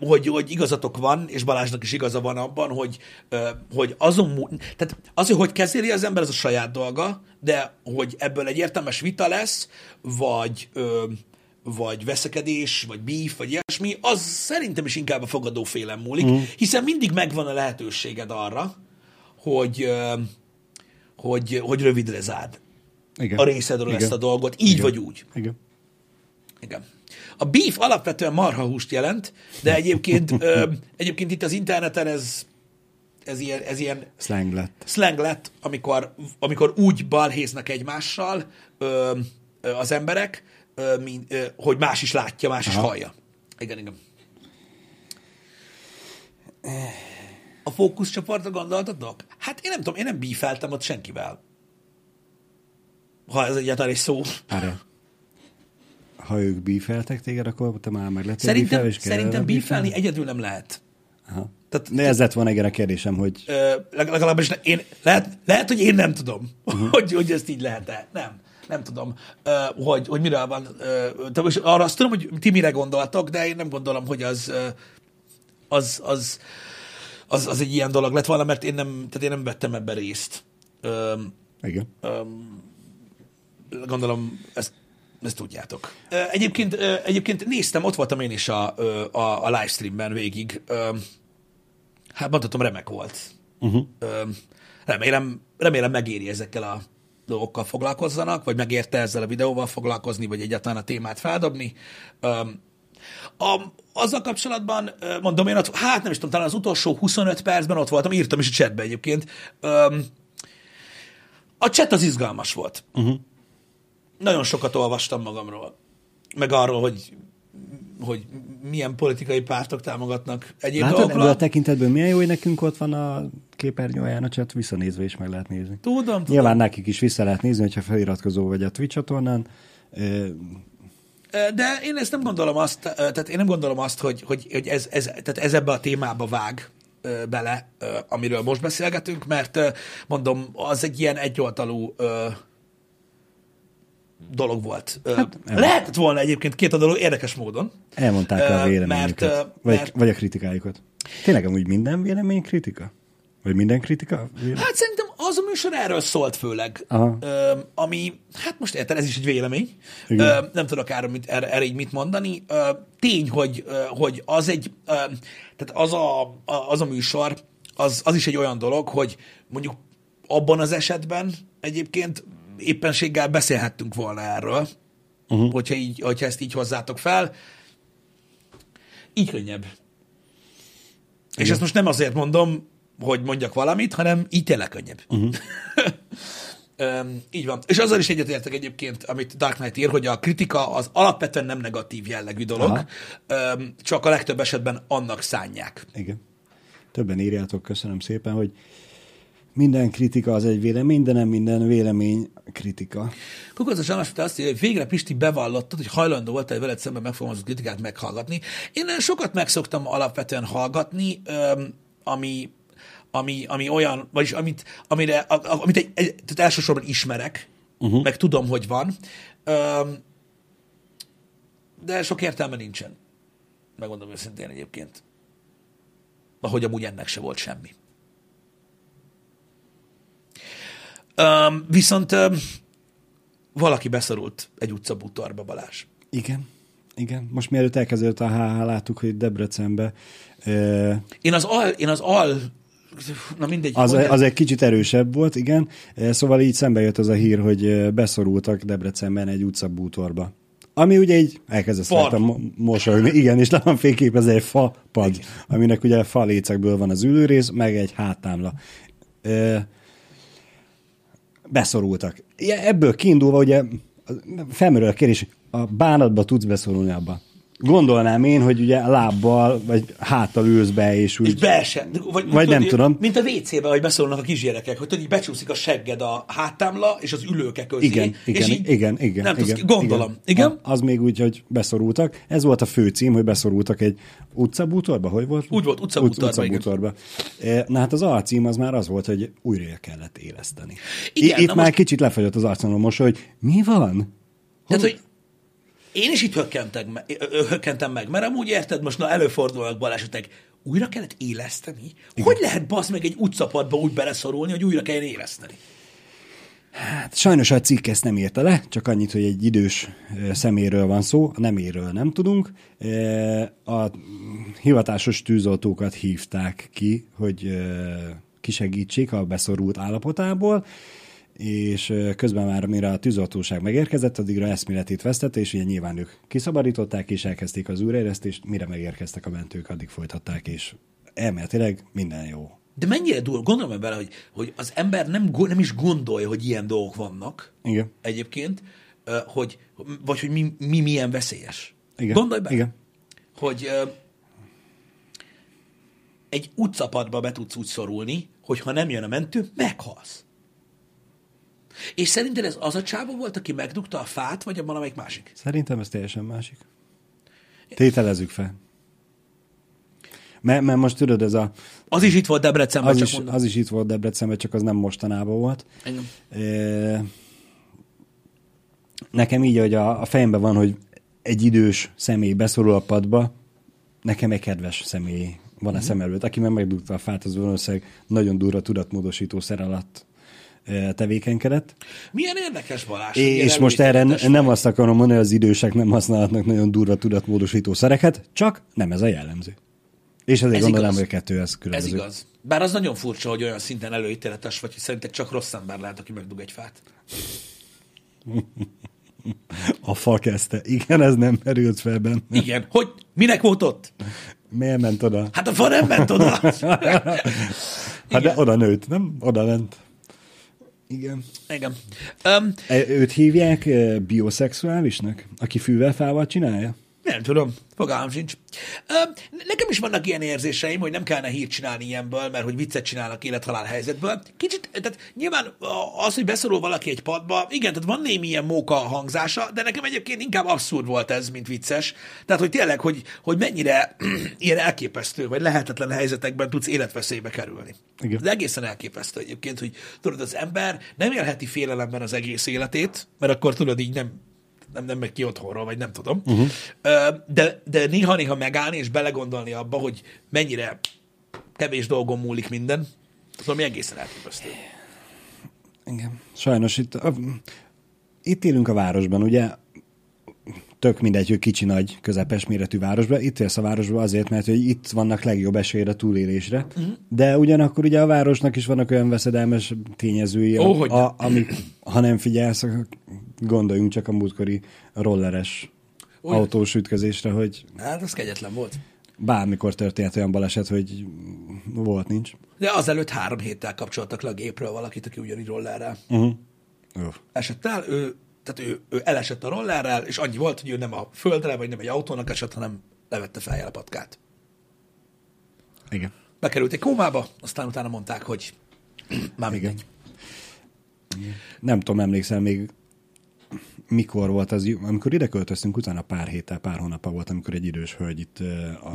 hogy, hogy igazatok van, és Balázsnak is igaza van abban, hogy, hogy azon, tehát az, hogy hogy kezeli az ember, az a saját dolga, de hogy ebből egy értelmes vita lesz, vagy, vagy veszekedés, vagy beef, vagy ilyesmi, az szerintem is inkább a fogadó félem múlik, mm. hiszen mindig megvan a lehetőséged arra, hogy, hogy, hogy rövidre zárd. Igen. a részedről Igen. ezt a dolgot, így Igen. vagy úgy. Igen. Igen. A beef alapvetően marhahúst jelent, de egyébként, ö, (laughs) egyébként itt az interneten ez, ez ilyen, ez ilyen Slang lett. slang lett, amikor, amikor úgy balhéznak egymással ö, ö, az emberek, ö, hogy más is látja, más Aha. is hallja. Igen, igen. A fókuszcsoportra gondoltatok? Hát én nem tudom, én nem bífeltem ott senkivel. Ha ez egyáltalán egy szó. Várjál. Ha ők bífeltek téged, akkor te már meg lettél Szerintem, bífelve, és szerintem bífelni egyedül nem lehet. Aha. Tehát- De ez lett volna igen a kérdésem, hogy Ö, leg- legalábbis ne- én, lehet, lehet, hogy én nem tudom, uh-huh. (laughs) hogy, hogy ezt így lehet-e. Nem, nem tudom, hogy, hogy miről van. Most arra azt tudom, hogy ti mire gondoltok, de én nem gondolom, hogy az, az, az, az, az egy ilyen dolog lett volna, mert én nem, tehát én nem vettem ebben részt. Igen. gondolom, ezt, ezt tudjátok. Egyébként, egyébként néztem, ott voltam én is a, a, a livestreamben végig. Hát mondhatom, remek volt. Uh-huh. Remélem, remélem megéri ezekkel a dolgokkal foglalkozzanak, vagy megérte ezzel a videóval foglalkozni, vagy egyáltalán a témát feldobni. Ö, A, azzal kapcsolatban, mondom én, ott, hát nem is tudom, talán az utolsó 25 percben ott voltam, írtam is a chatbe egyébként. Ö, A chat az izgalmas volt. Uh-huh. Nagyon sokat olvastam magamról, meg arról, hogy hogy milyen politikai pártok támogatnak egyéb Látod, ebből dolgokra. a tekintetből milyen jó, hogy nekünk ott van a képernyőján a chat, visszanézve is meg lehet nézni. Tudom, tudom. Nyilván nekik is vissza lehet nézni, hogyha feliratkozó vagy a Twitch csatornán. De én ezt nem gondolom azt, tehát én nem gondolom azt, hogy, hogy, hogy ez, ez, tehát ez ebbe a témába vág bele, amiről most beszélgetünk, mert mondom, az egy ilyen egyoldalú dolog volt. Hát. Lehetett volna egyébként két oldalú érdekes módon. elmondták a Ö, véleményüket. mert, vagy, mert- vagy a kritikájukat. Tényleg amúgy minden vélemény kritika? Vagy minden kritika? Vélemény? Hát szerintem az a műsor erről szólt főleg, Aha. ö, ami, hát most érted, ez is egy vélemény, ö, Igen. nem tudok erre, mit, erre, erre így mit mondani. Ö, tény, hogy, ö, hogy az egy, ö, tehát az a, a, az a műsor, az, az is egy olyan dolog, hogy mondjuk abban az esetben egyébként éppenséggel beszélhettünk volna erről, uh-huh. hogyha, így, hogyha ezt így hozzátok fel. Így könnyebb. És ezt most nem azért mondom, hogy mondjak valamit, hanem így tényleg könnyebb. Uh-huh. (laughs) Öm, így van. És azzal is egyetértek egyébként, amit Dark Knight ír, hogy a kritika az alapvetően nem negatív jellegű dolog, öm, csak a legtöbb esetben annak szánják. Igen. Többen írjátok, köszönöm szépen, hogy minden kritika az egy vélemény, de nem minden vélemény kritika. Kukorcos András te azt írja, hogy végre Pisti bevallottad, hogy hajlandó volt egy veled szemben megfogalmazott kritikát meghallgatni. Én sokat megszoktam alapvetően hallgatni, ami, ami, ami olyan, vagyis amit, amire, amit egy, egy, tehát elsősorban ismerek, uh-huh. meg tudom, hogy van, de sok értelme nincsen. Megmondom őszintén egyébként. Ahogy amúgy ennek se volt semmi. Um, viszont um, valaki beszorult egy utcabútorba, Balázs. Igen. Igen. Most mielőtt elkezdődött a HH, láttuk, hogy Debrecenbe ö, Én az al, én az al, na mindegy. az, az egy kicsit erősebb volt, igen. Szóval így szembe jött az a hír, hogy beszorultak Debrecenben egy utcabútorba. Ami ugye így elkezdett mo- mosolyogni. Igen, és le van fényképezve egy fa pad, aminek ugye fa lécekből van az ülőrész, meg egy háttámla. Ö, beszorultak. Ebből kiindulva ugye felmerül a kérdés, a bánatba tudsz beszorulni abba. Gondolnám én, hogy ugye lábbal, vagy háttal ülsz be, és úgy... És beesett. Vagy, Vagy nem tudom. Mint a WC-ben, hogy beszólnak a kisgyerekek, hogy tudod, így becsúszik a segged a háttámla és az ülőke közé. Igen, és igen, így igen, igen. Nem igen, tudsz, gondolom. Igen? A- Az még úgy, hogy beszorultak. Ez volt a fő cím, hogy beszorultak egy utcabútorba, hogy volt? Úgy volt, utcabútorba, Ut- utcabútorba. E, Na hát az alcím az már az volt, hogy újra kellett éleszteni. Igen, Itt már most- kicsit lefagyott az arcomon most, hogy mi van? Tehát, hogy én is itt hökkentem, me- hökkentem meg, mert amúgy érted, most na előfordulnak balesetek, újra kellett éleszteni? Hogy lehet basz meg egy utcapadba úgy beleszorulni, hogy újra kelljen éleszteni? Hát sajnos a cikk ezt nem írta le, csak annyit, hogy egy idős szeméről van szó, a neméről nem tudunk. A hivatásos tűzoltókat hívták ki, hogy kisegítsék a beszorult állapotából. És közben már mire a tűzoltóság megérkezett, addigra eszméletét vesztette, és ugye nyilván ők kiszabadították, és elkezdték az újraélesztést, mire megérkeztek a mentők, addig folytatták, és elméletileg minden jó. De mennyire durva, gondolom bele, hogy, hogy az ember nem, nem is gondolja, hogy ilyen dolgok vannak Igen. egyébként, hogy, vagy hogy mi, mi milyen veszélyes. Igen. Gondolj bele, Igen. hogy egy utcapadba be tudsz úgy szorulni, hogy ha nem jön a mentő, meghalsz. És szerinted ez az a csávó volt, aki megdugta a fát, vagy a valamelyik másik? Szerintem ez teljesen másik. Tételezzük fel. Mert, mert most tudod, ez a, Az is itt volt Debrecenben, az, csak is, mondom. az is itt volt Debrecenben, csak az nem mostanában volt. Igen. E, nekem így, hogy a, a fejemben van, hogy egy idős személy beszorul a padba, nekem egy kedves személy van a szem előtt, aki meg megdugta a fát, az valószínűleg nagyon durva tudatmódosító szer alatt tevékenykedett. Milyen érdekes Balázs. ilyen És most erre előítéletes nem azt akarom mondani, hogy az idősek nem használhatnak nagyon durva tudatmódosító szereket, csak nem ez a jellemző. És ezért Ez gondolom, igaz. hogy a kettő ez Ez különböző. igaz. Bár az nagyon furcsa, hogy olyan szinten előítéletes vagy, hogy szerinted csak rossz ember lehet, aki megdug egy fát. (laughs) A fa kezdte. Igen, ez nem merült fel benne. Igen. Hogy? Minek volt ott? Miért ment oda? Hát a fa nem ment oda. (laughs) Hát de oda nőtt, nem? Oda ment. Igen. Igen. Um, E, Őt hívják bioszexuálisnak? Aki fűvel fával csinálja? Nem tudom, fogalmam sincs. Nekem is vannak ilyen érzéseim, hogy nem kellene hírt csinálni ilyenből, mert hogy viccet csinálnak élethalál helyzetből. Kicsit, tehát nyilván az, hogy beszorul valaki egy padba, igen, tehát van némi ilyen móka hangzása, de nekem egyébként inkább abszurd volt ez, mint vicces. Tehát, hogy tényleg, hogy, hogy mennyire (clears throat) ilyen elképesztő, vagy lehetetlen helyzetekben tudsz életveszélybe kerülni. Igen. Ez egészen elképesztő egyébként, hogy tudod, az ember nem élheti félelemben az egész életét, mert akkor tudod, így nem, nem, nem megy ki otthonról, vagy nem tudom. Uh-huh. De, de néha-néha megállni és belegondolni abba, hogy mennyire kevés dolgon múlik minden, az ami egészen elképesztő. Igen. Sajnos itt, a, itt élünk a városban, ugye? Tök mindegy, hogy kicsi, nagy, közepes méretű városban. Itt élsz a városban azért, mert hogy itt vannak legjobb esélyre túlélésre. Uh-huh. De ugyanakkor ugye a városnak is vannak olyan veszedelmes tényezői, hogy a, amik, ha nem figyelsz, gondoljunk csak a múltkori rolleres Olyan. autós ütközésre, hogy Hát, az kegyetlen volt. bármikor történt olyan baleset, hogy volt, nincs. De azelőtt három héttel kapcsoltak le a gépről valakit, aki ugyanígy rollerrel Uh-huh. Esett el, ő, tehát ő, ő elesett a rollerrel, és annyi volt, hogy ő nem a földre, vagy nem egy autónak esett, hanem levette feljel a patkát. Igen. Bekerült egy kómába, aztán utána mondták, hogy (clears throat) már Igen. mindegy. Nem tudom, emlékszel még mikor volt az, amikor ide költöztünk, utána pár héttel, pár hónapa volt, amikor egy idős hölgy itt ö, a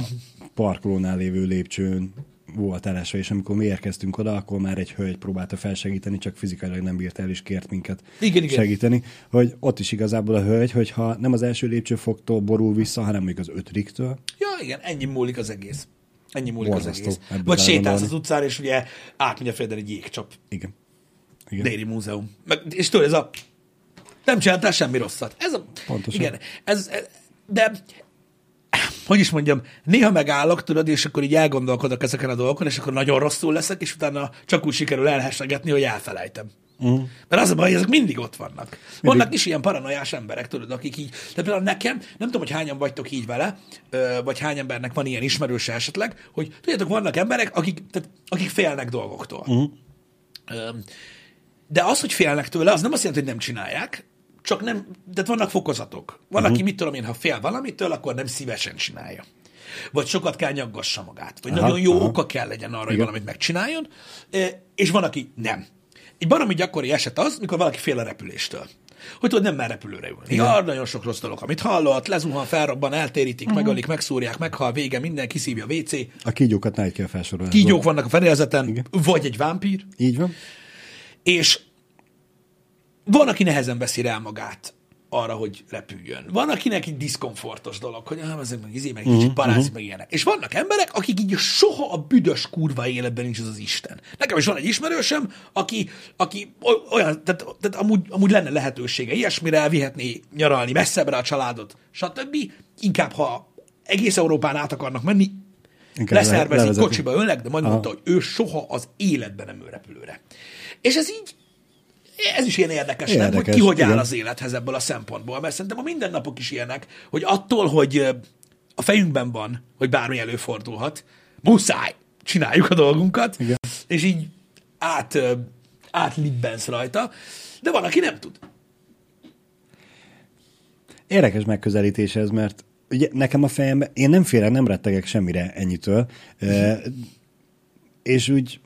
parkolónál lévő lépcsőn volt elesve, és amikor mi érkeztünk oda, akkor már egy hölgy próbálta felsegíteni, csak fizikailag nem bírt el, és kért minket Igen, igen. segíteni, hogy ott is igazából a hölgy, hogyha nem az első lépcsőfoktól borul vissza, hanem még az ötödiktől, Ja, igen, ennyi múlik az egész. Ennyi múlik Borzasztó az egész. Vagy sétálsz az utcán, és ugye átmegy a Frederi egy jégcsap. igen. Igen. Déri Múzeum. Meg, és tudod, ez a... Nem csináltál semmi rosszat. Ez a... Pontosan. Igen, ez, ez, de hogy is mondjam, néha megállok, tudod, és akkor így elgondolkodok ezeken a dolgokon, és akkor nagyon rosszul leszek, és utána csak úgy sikerül elhessegetni, hogy elfelejtem. Uh-huh. Mert az a baj, hogy ezek mindig ott vannak. Vannak is ilyen paranoiás emberek, tudod, akik így, de például nekem, nem tudom, hogy hányan vagytok így vele, vagy hány embernek van ilyen ismerőse esetleg, hogy tudjátok, vannak emberek, akik, tehát, akik félnek dolgoktól. Uh-huh. De az, hogy félnek tőle, az nem azt jelenti, hogy nem csinálják, csak nem, de vannak fokozatok. Van, uh-huh. aki mit tudom én, ha fél valamitől, akkor nem szívesen csinálja. Vagy sokat kell nyaggassa magát. Vagy aha, nagyon jó aha. oka kell legyen arra, hogy valamit megcsináljon, és van, aki nem. Egy baromi gyakori eset az, mikor valaki fél a repüléstől. Hogy tudod, nem mer repülőre ülni. Ja, nagyon sok rossz dolog, amit hallott, lezuhan, felrobban, eltérítik, uh-huh. megölik, megszúrják, meghal, vége, minden, kiszívja a WC, A kígyókat ne kell felsorolni. kígyók vannak a fedélzeten, Igen. vagy egy vámpír, Így van. és van, aki nehezen veszi rá magát arra, hogy repüljön. Van, akinek egy diszkomfortos dolog, hogy ah, ezek meg izé, meg kicsit parázik, meg ilyenek. És vannak emberek, akik így soha a büdös kurva életben nincs az az Isten. Nekem is van egy ismerősöm, aki, aki olyan, tehát, tehát amúgy, amúgy lenne lehetősége ilyesmire, elvihetné nyaralni messzebbre a családot, stb. Inkább, ha egész Európán át akarnak menni, Inkább leszervezik, levezetni. kocsiba önnek, de majd mondta, hogy ő soha az életben nem ül repülőre. És ez így, ez is ilyen érdekes, érdekes nem? Hogy ki hogy áll igen. az élethez ebből a szempontból. Mert szerintem a mindennapok is ilyenek, hogy attól, hogy a fejünkben van, hogy bármi előfordulhat, muszáj, csináljuk a dolgunkat, Igen. és így át, átlibbensz rajta, de van, aki nem tud. Érdekes megközelítés ez, mert ugye nekem a fejemben, én nem félek, nem rettegek semmire ennyitől, e, és úgy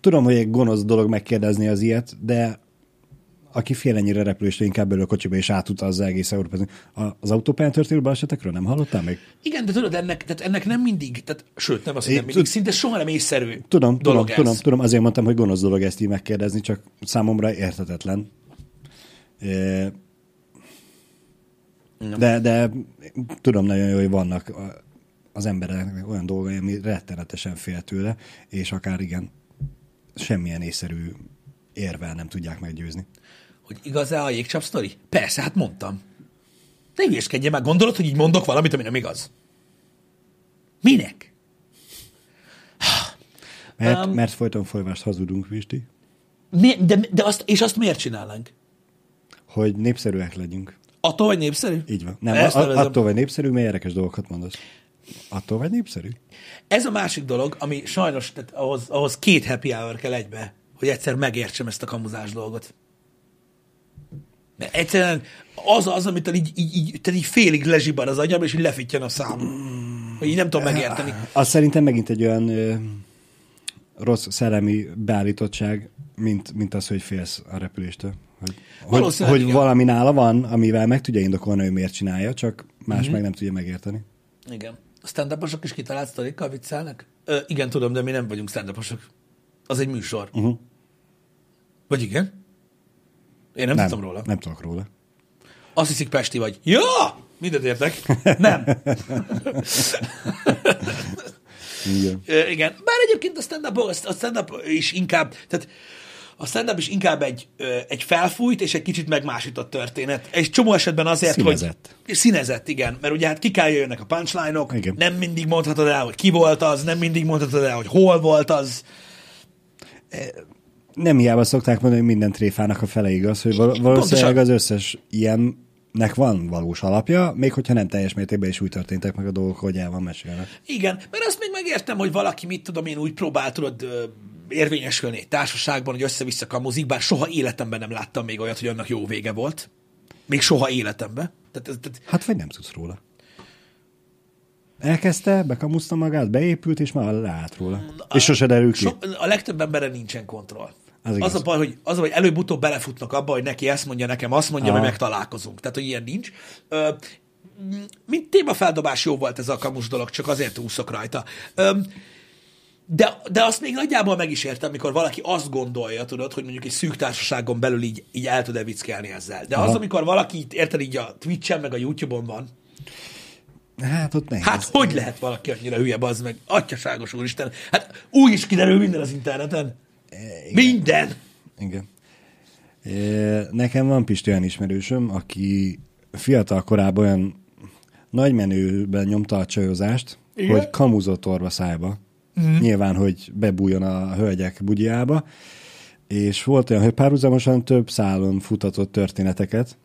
tudom, hogy egy gonosz dolog megkérdezni az ilyet, de aki fél ennyire repüléstől, inkább belül a kocsiba és átutazza egész Európát. Az autópályán történő balesetekről nem hallottál még? Igen, de tudod, ennek, tehát ennek nem mindig, tehát, sőt, nem az, hogy Én nem mindig, szinte soha nem észszerű Tudom, dolog tudom, tudom, tudom, azért mondtam, hogy gonosz dolog ezt így megkérdezni, csak számomra érthetetlen. De, de tudom nagyon jó, hogy vannak az embereknek olyan dolgai, ami rettenetesen fél tőle, és akár igen, semmilyen észszerű érvel nem tudják meggyőzni. Hogy igaz-e a jégcsap sztori? Persze, hát mondtam. Ne hülyeskedjen már, gondolod, hogy így mondok valamit, ami nem igaz? Minek? (sighs) Mert, Um, mert folyton folyvást hazudunk, Pisti, Mi, de, de azt, és azt miért csinálnánk? hogy népszerűek legyünk. Attól vagy népszerű? Így van. Nem, Ezt a, attól vagy népszerű, mert érdekes dolgokat mondasz. Attól vagy népszerű? Ez a másik dolog, ami sajnos, tehát ahhoz, ahhoz két happy hour kell egybe, hogy egyszer megértsem ezt a kamuzás dolgot. Mert egyszerűen az az, amit így, így, így, tehát így félig lezsibban az agyam, és így lefittyen a szám. Hogy így nem tudom megérteni. Az szerintem megint egy olyan ö, rossz szellemi beállítottság, mint, mint az, hogy félsz a repüléstől. Hogy, hogy, hogy igen. valami nála van, amivel meg tudja indokolni, hogy miért csinálja, csak más mm-hmm. meg nem tudja megérteni. Igen. A stand is kitalált sztorikkal viccelnek? Ö, igen, tudom, de mi nem vagyunk stand Az egy műsor. Uh-huh. Vagy igen? Én nem, nem tudtam róla. Nem tudok róla. Azt hiszik Pesti vagy. Ja! Mindent értek. (laughs) Nem. Igen. (laughs) Ö, igen. Bár egyébként a stand-up, a stand-up is inkább, tehát a stand-up is inkább egy, egy felfújt és egy kicsit megmásított történet. Egy csomó esetben azért, Színezett. hogy... Színezett, igen. Mert ugye hát ki kell jöjjönnek a punchline-ok, Igen. nem mindig mondhatod el, hogy ki volt az, nem mindig mondhatod el, hogy hol volt az. Nem hiába szokták mondani, hogy minden tréfának a fele igaz, hogy val- valószínűleg az összes ilyennek van valós alapja, még hogyha nem teljes mértékben is úgy történtek meg a dolgok, hogy el van mesélve. Igen, mert azt még megértem, hogy valaki, mit tudom én, úgy próbál, tudod, érvényesülni egy társaságban, hogy össze-vissza kamuzik, bár soha életemben nem láttam még olyat, hogy annak jó vége volt. Még soha életemben. Tehát, tehát Hát vagy nem tudsz róla. Elkezdte, bekamuszta magát, beépült, és már leállt róla. És sose derül ki. So, a legtöbb emberen nincsen kontroll. Az Az, az a baj, hogy, az a baj, hogy előbb-utóbb belefutnak abba, hogy neki ezt mondja, nekem azt mondja, Aha. hogy megtalálkozunk. Tehát, hogy ilyen nincs. Ö, mint témafeldobás jó volt ez a kamus dolog, csak azért úszok rajta. Ö, de, de azt még nagyjából meg is értem, amikor valaki azt gondolja, tudod, hogy mondjuk egy szűk társaságon belül így, így el tud-e viccelni ezzel. De az, Aha. amikor valaki, érted, így a Twitch-en, meg a YouTube-on van, Hát ott nehéz. hát hogy lehet valaki annyira hülye, bazd meg? Atyaságos úristen. Hát úgy is kiderül minden az interneten. Minden. Igen. Nekem van Pisti olyan ismerősöm, aki fiatal korában olyan nagy menőben nyomta a csajozást, Igen? hogy kamuzott orva szájba. Mm. Nyilván, hogy bebújjon a hölgyek bugyjába, és volt olyan, hogy párhuzamosan több szálon futatott történeteket,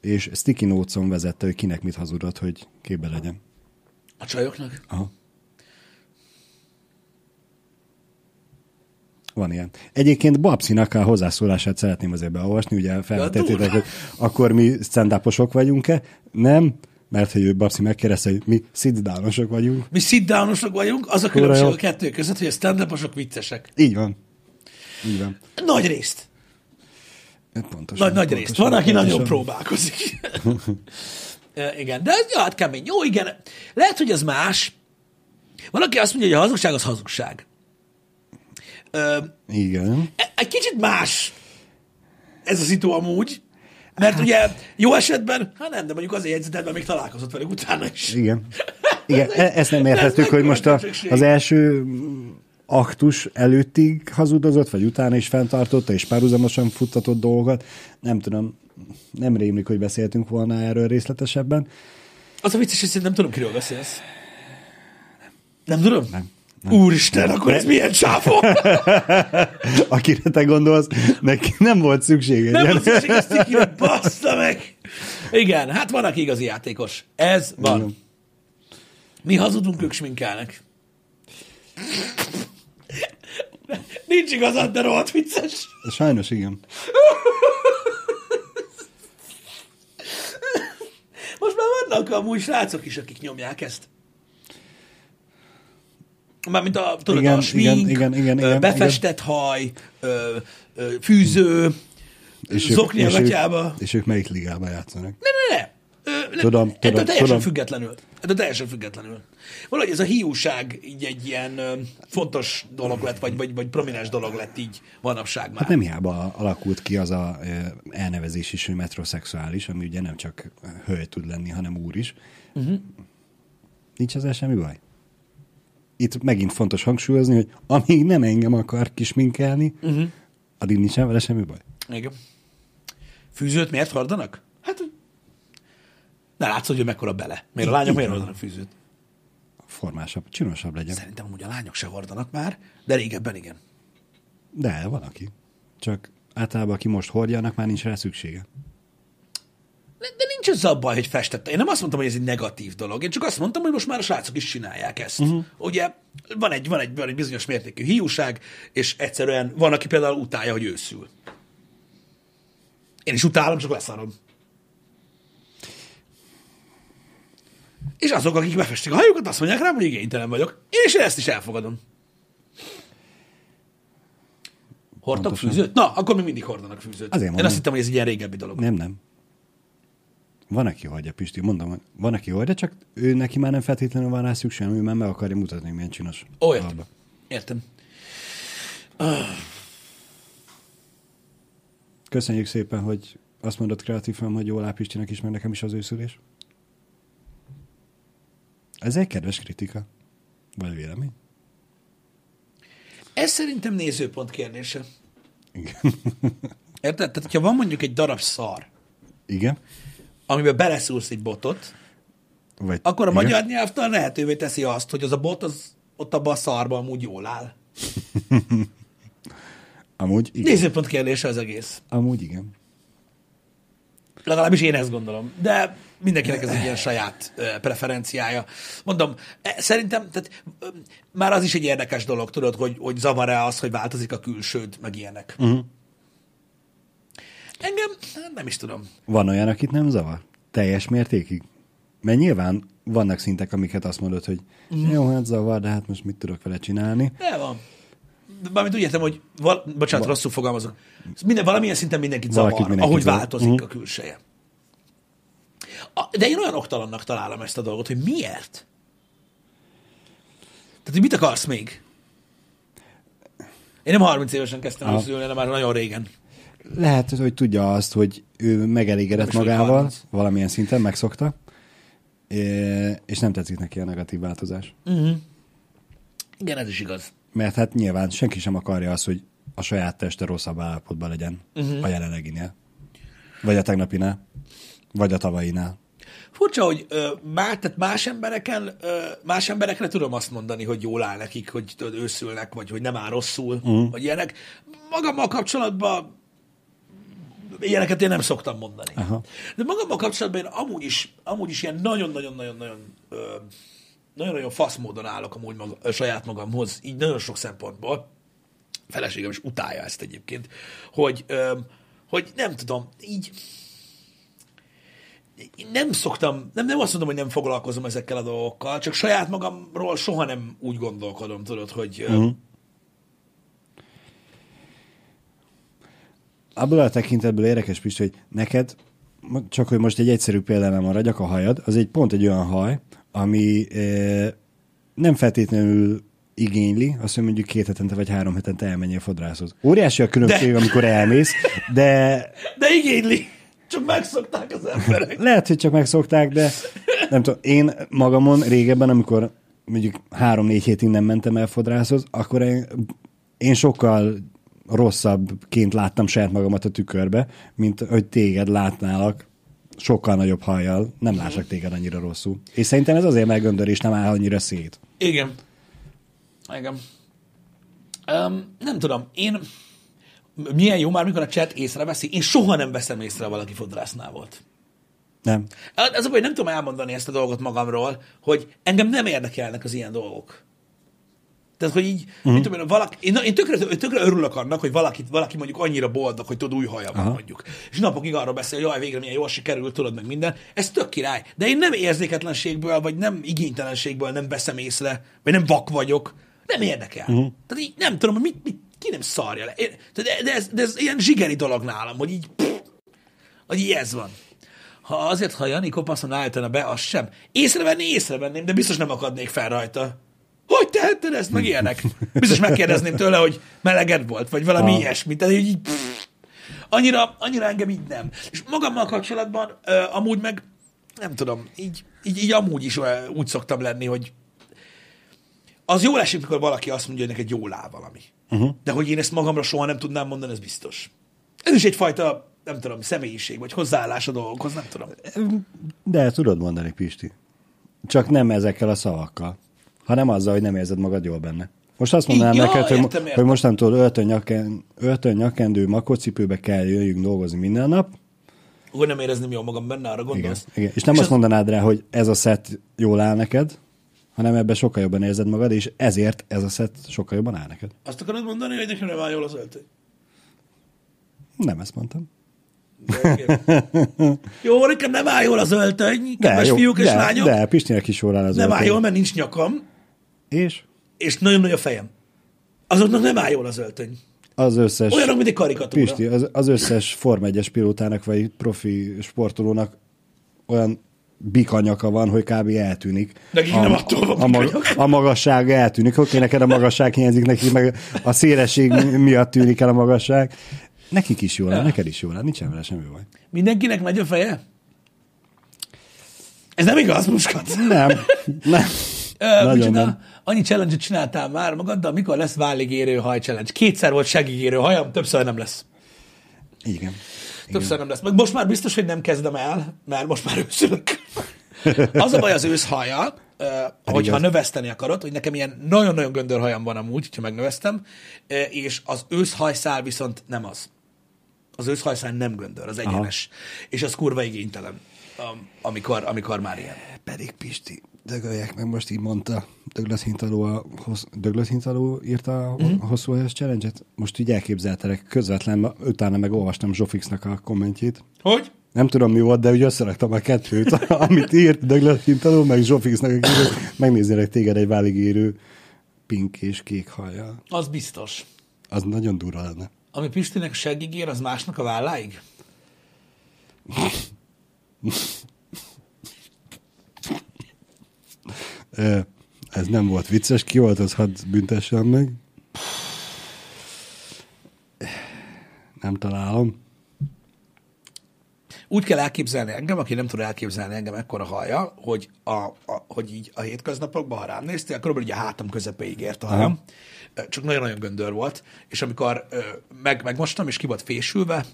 és sticky notes-on vezette, hogy kinek mit hazudott, hogy képbe legyen. A csajoknak? Aha. Van ilyen. Egyébként Babszinak a hozzászólását szeretném azért beolvasni, ugye felvetettétek, hogy akkor mi stand vagyunk-e? Nem, mert hogy ő Babszi megkérdezte, hogy mi sit vagyunk. Mi sit vagyunk, az a különbség a kettő között, hogy a stand viccesek. Így van. Így van. Nagy részt. Pontosan. Nagy, nagy pontosan, részt. Van, aki pontosan. nagyon próbálkozik. (laughs) Igen, de ja, hát kemény. Jó, igen. Lehet, hogy ez más. Valaki azt mondja, hogy a hazugság az hazugság. Igen. e- egy kicsit más ez a szitu amúgy, mert ugye jó esetben, hát nem, de mondjuk azért jegyzetelben még találkozott velük utána is. Igen. (laughs) Igen, e- ezt nem Ez értettük, hogy most a, az első aktus előttig hazudozott, vagy utána is fenntartotta, és párhuzamosan futtatott dolgokat. Nem tudom, nem rémlik, hogy beszéltünk volna erről részletesebben. Az a vicces, hogy nem tudom, kiről beszélsz. Nem tudom? Nem, Úristen, akkor ez milyen csávó? (laughs) Akire te gondolsz, neki nem volt szüksége. Nem volt szükség ezt cikire, bassza meg! Igen, hát van, aki igazi játékos. Ez van. Mi hazudunk, ők sminkelnek. Nincs igazad, de rohadt vicces. Sajnos igen. Most már vannak amúgy srácok is, akik nyomják ezt. Mármint a, tudod, Igen, a smink, igen, igen, igen, ö, igen, befestett haj, fűző, zokni a és, ők, gatyába. és ők melyik ligában játszanak? Ne, ne, ne. Ö. Tudom, Ettől tudom, teljesen tudom. függetlenül. Ettől teljesen függetlenül. Valahogy ez a hiúság így egy ilyen ö, fontos dolog lett, vagy, vagy, vagy prominens dolog lett így manapság már. Hát nem hiába alakult ki az a ö, elnevezés is, hogy metrosexuális, ami ugye nem csak hölgy tud lenni, hanem úr is. Uh-huh. Nincs ezzel semmi baj. Itt megint fontos hangsúlyozni, hogy amíg nem engem akar kisminkelni, uh-huh. addig nincsen vele semmi baj. Igen. Fűzőt miért hordanak? Hát, ne látszod, hogy mekkora bele. Miért a lányok miért hordanak fűzőt? Formásabb, csinosabb legyen. Szerintem amúgy a lányok se hordanak már, de régebben igen. De van aki. Csak általában, aki most hordja, annak már nincs rá szüksége. De, nincs ez a baj, hogy festette. Én nem azt mondtam, hogy ez egy negatív dolog. Én csak azt mondtam, hogy most már a srácok is csinálják ezt. Uh-huh. Ugye van egy, van, egy, van egy bizonyos mértékű hiúság, és egyszerűen van, aki például utálja, hogy őszül. Én is utálom, csak leszarom. És azok, akik befestik a hajukat, azt mondják rám, hogy igénytelen vagyok. Én is ezt is elfogadom. Hordtak Pontosan. fűzőt? Na, akkor még mindig hordanak fűzőt. Azért Én mondom. azt hittem, hogy ez egy ilyen régebbi dolog. Nem, nem. Van, aki hordja, Pisti, mondom, van, aki hordja, csak ő neki már nem feltétlenül van rá szükség, ő már meg akarja mutatni, milyen csinos. Ó, értem. alba. Értem. Köszönjük szépen, hogy azt mondod kreatívan, hogy jól áll Pistinek is, meg nekem is az őszülés. Ez egy kedves kritika. Vagy vélemény? Ez szerintem nézőpont kérdése. Igen. (laughs) Érted? Tehát, ha van mondjuk egy darab szar, Igen? Amiben beleszúrsz egy botot, Vagy, akkor a igen? magyar nyelvtan lehetővé teszi azt, hogy az a bot az ott abban a szarban amúgy jól áll. (laughs) Amúgy igen. Nézőpont kérdése az egész. Amúgy igen. Legalábbis én ezt gondolom. De mindenkinek ez egy ilyen saját ö, preferenciája. Mondom, e, szerintem tehát, ö, már az is egy érdekes dolog, tudod, hogy, hogy zavar-e az, hogy változik a külsőd, meg ilyenek. Uh-huh. Engem hát nem is tudom. Van olyan, akit nem zavar? Teljes mértékig? Mert nyilván vannak szintek, amiket azt mondod, hogy mm. jó, hát zavar, de hát most mit tudok vele csinálni. De van. Mármint úgy értem, hogy val- bocsánat, rosszul fogalmazok. Minden, valamilyen szinten mindenkit zavar, Valakit mindenkit ahogy zavar. változik Mhm. a külseje. A, de én olyan oktalannak találom ezt a dolgot, hogy miért? Tehát, hogy mit akarsz még? Én nem 30 évesen kezdtem őszülni, hanem már nagyon régen. Lehet, hogy tudja azt, hogy ő megelégedett magával, 30. valamilyen szinten megszokta, és nem tetszik neki a negatív változás. Igen, ez is igaz. Mert hát nyilván senki sem akarja azt, hogy a saját teste rosszabb állapotban legyen uh-huh. a jelenleginél. Vagy a tegnapinál. Vagy a tavainál. Furcsa, hogy ö, má, tehát más, embereken, ö, más emberekre tudom azt mondani, hogy jól áll nekik, hogy tudod, őszülnek, vagy hogy nem áll rosszul, uh-huh. vagy ilyenek. Magammal kapcsolatban ilyeneket én nem szoktam mondani. Aha. De magammal kapcsolatban én amúgy is, amúgy is ilyen nagyon-nagyon-nagyon-nagyon nagyon-nagyon fasz módon állok amúgy maga, saját magamhoz, így nagyon sok szempontból. Feleségem is utálja ezt egyébként, hogy, ö, hogy nem tudom, így nem szoktam, nem, nem azt mondom, hogy nem foglalkozom ezekkel a dolgokkal, csak saját magamról soha nem úgy gondolkodom, tudod, hogy uh-huh. Abból a tekintetből érdekes, Pisti, hogy neked, csak hogy most egy egyszerű példánál maradjak, a hajad, az egy pont egy olyan haj, ami e, nem feltétlenül igényli, azt, hogy mondjuk két hetente vagy három hetente elmenjél fodrászhoz. Óriási a különbség, De- amikor elmész, de de igényli, csak megszokták az emberek. (laughs) lehet, hogy csak megszokták, de nem tudom, én magamon régebben, amikor mondjuk három-négy hét innen mentem el fodrászhoz, akkor én, én sokkal rosszabbként láttam saját magamat a tükörbe, mint hogy téged látnálak sokkal nagyobb hajjal, nem lássak téged annyira rosszul. És szerintem ez azért, mert göndör és nem áll annyira szét. Igen. Igen. Um, nem tudom, én milyen jó már, mikor a chat észreveszi, én soha nem veszem észre, valaki fodrásznál volt. Nem. Az a baj, nem tudom elmondani ezt a dolgot magamról, hogy engem nem érdekelnek az ilyen dolgok. Tehát, hogy így, uh-huh. mint tudom, én, valaki, én, én tökre, tökre örülök annak, hogy valaki, valaki mondjuk annyira boldog, hogy tudod, új haja van mondjuk. És napokig arról beszél, hogy jaj, végre milyen jól sikerült, tudod meg minden. Ez tök király. De én nem érzéketlenségből, vagy nem igénytelenségből nem veszem észre, vagy nem vak vagyok. Nem érdekel. Uh-huh. Tehát így nem tudom, hogy mit, mit, ki nem szarja le. Én, de, de, ez, de ez ilyen zsigeri dolog nálam, hogy így, pff, hogy így ez van. Ha azért, ha Jani kopaszon állítana be, az sem. Észrevenni észrevenném, de biztos nem akadnék fel rajta. Hogy tehetted ezt, meg ilyenek? Biztos megkérdezném tőle, hogy meleged volt, vagy valami ah. ilyesmi. Tehát így, pff, annyira, annyira engem így nem. És magammal kapcsolatban uh, amúgy meg, nem tudom, így, így, így amúgy is uh, úgy szoktam lenni, hogy az jól esik, mikor valaki azt mondja, hogy neked jól áll valami. Uh-huh. De hogy én ezt magamra soha nem tudnám mondani, ez biztos. Ez is egyfajta, nem tudom, személyiség, vagy hozzáállás a dolgokhoz, nem tudom. De tudod mondani, Pisti. Csak nem ezekkel a szavakkal, hanem azzal, hogy nem érzed magad jól benne. Most azt mondanám ja, neked, értem, hogy, értem. hogy mostantól öltön, öltön nyakendő makocipőbe kell jöjjünk dolgozni minden nap. Úgy nem érezném jól magam benne, arra gondolsz? Igen, igen. És nem És azt az... mondanád rá, hogy ez a szett jól áll neked, hanem ebben sokkal jobban érzed magad, és ezért ez a szett sokkal jobban áll neked. Azt akarod mondani, hogy nekem nem áll jól az öltöny? Nem ezt mondtam. jó, nekem nem áll jól az öltöny, kedves fiúk és de, lányok. De, Pistinek is jól áll az Nem öltöny. áll jól, mert nincs nyakam. És? És nagyon nagy a fejem. Azoknak nem áll jól az öltöny. Az összes... Olyanok, mint egy karikatúra. Pisti, az, az összes Form 1 pilótának, vagy profi sportolónak olyan bikanyaka van, hogy kb. eltűnik. Nekik a, nem attól van a, mag, a magasság eltűnik. Oké, neked a magasság hiányzik, neki meg a szélesség miatt tűnik el a magasság. Nekik is jól áll, neked is jól nincsen vele semmi baj. Mindenkinek nagy a feje? Ez nem igaz, Muskat? Nem, nem. Nagyon nem. Annyi challenge csináltál már magaddal, mikor lesz válligérő haj challenge? Kétszer volt segígérő hajam, többször nem lesz. Igen. Többször nem lesz. Meg most már biztos, hogy nem kezdem el, mert most már őszülök. (laughs) Az a baj az őszhaja, hogyha igaz. növeszteni akarod, hogy nekem ilyen nagyon-nagyon göndörhajam van amúgy, hogyha megnövesztem, és az őszhajszál viszont nem az. Az őszhajszál nem göndör, az egyenes. Aha. És az kurva igénytelen, amikor, amikor már ilyen. Pedig Pisti, dögöljek meg, most így mondta Douglas Hintaló, a Douglas Hintaló írta a mm. hosszú helyes challenge-et. Most így elképzeltelek közvetlen, utána meg olvastam Zsofixnak a kommentjét. Hogy? Nem tudom mi volt, de úgy összeraktam a kettőt, (laughs) amit írt Douglas Hintaló, meg Zsofixnak, hogy megnéznélek téged egy váligérő pink és kék hajjal. Az biztos. Az nagyon durva lenne. Ami Pistinek seggig ér, az másnak a válláig? (laughs) Ez nem volt vicces, ki volt, az hadd büntessen meg. Nem találom. Úgy kell elképzelni engem, aki nem tud elképzelni engem ekkora haja, hogy, a, a, hogy így a hétköznapokban, ha rám néztél, körülbelül ugye a hátam közepéig ért a hajam. Csak nagyon-nagyon göndör volt, és amikor meg, megmostam, és ki volt fésülve,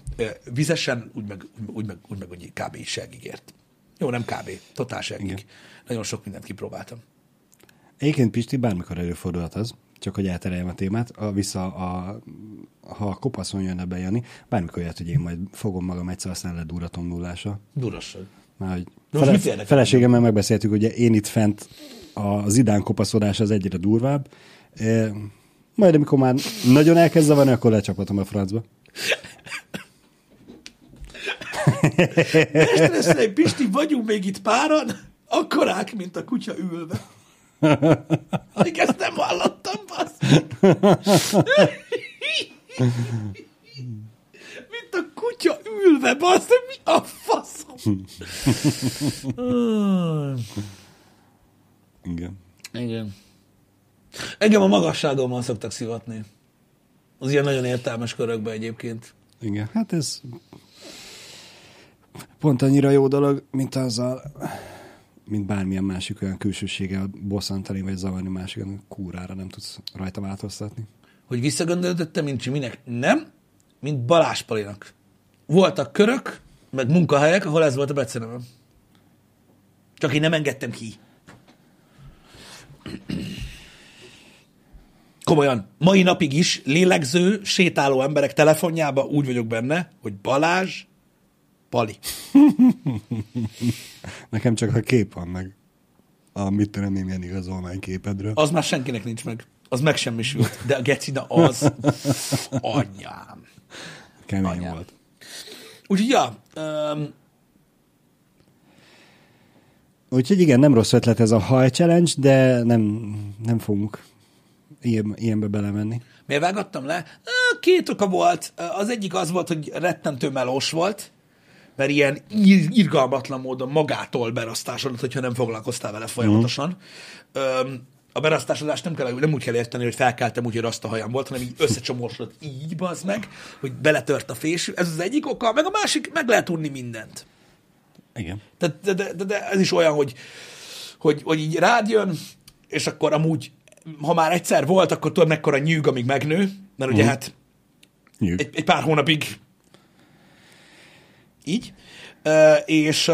vizesen, úgy meg, úgy meg, úgy meg úgy kb. segig ért. Jó, nem kb. Totál segig. Igen. Nagyon sok mindent kipróbáltam. Egyébként Pisti bármikor előfordulhat az, csak hogy eltereljem a témát, a, vissza a, ha a kopaszon jönne be Jani, bármikor jött, hogy én majd fogom magam egyszer, aztán leduratom nullása. Durasság. Már, hogy fele, feleségemmel megbeszéltük, hogy én itt fent az idán kopaszodás az egyre durvább. E, majd amikor már nagyon elkezd zavarni, akkor lecsapatom a francba. Mestereszlei Pisti, vagyunk még itt páran, akkorák, mint a kutya ülve. Még ezt nem hallottam, bassz. Mint a kutya ülve, bassz, mi a faszom? Igen. Igen. Engem a magasságommal szoktak szivatni. Az ilyen nagyon értelmes körökben egyébként. Igen, hát ez pont annyira jó dolog, mint azzal mint bármilyen másik olyan külsőséggel bosszantani vagy zavarni másikat, kúrára nem tudsz rajta változtatni. Hogy visszagondoltette, mint Csiminek? Nem, mint Balázs Palinak. Voltak körök, meg munkahelyek, ahol ez volt a becenevem. Csak én nem engedtem ki. komolyan, mai napig is lélegző, sétáló emberek telefonjába úgy vagyok benne, hogy Balázs, Pali. (laughs) Nekem csak a kép van meg. A mit tudom én, milyen igazolmány képedről. Az már senkinek nincs meg. Az megsemmisült. De a gecina az anyám. Kemény anyám. volt. Úgyhogy, ja, um, Úgyhogy igen, nem rossz ötlet ez a haj challenge, de nem, nem fogunk ilyen, ilyenbe belemenni. miért vágattam le? Két oka volt. Az egyik az volt, hogy rettentő melós volt, mert ilyen ir- irgalmatlan módon magától berasztásodott, hogyha nem foglalkoztál vele folyamatosan. Öm, a berasztásodást nem, kell, nem úgy kell érteni, hogy felkeltem úgy, hogy azt a hajam volt, hanem így összecsomósodott így, bazd meg, hogy beletört a fésű. Ez az egyik oka, meg a másik, meg lehet unni mindent. Igen. De, de, de, de, ez is olyan, hogy, hogy, hogy így rád jön, és akkor amúgy, ha már egyszer volt, akkor tudod, mekkora nyűg, amíg megnő, mert ugye hát Nyűg. egy, egy pár hónapig így, és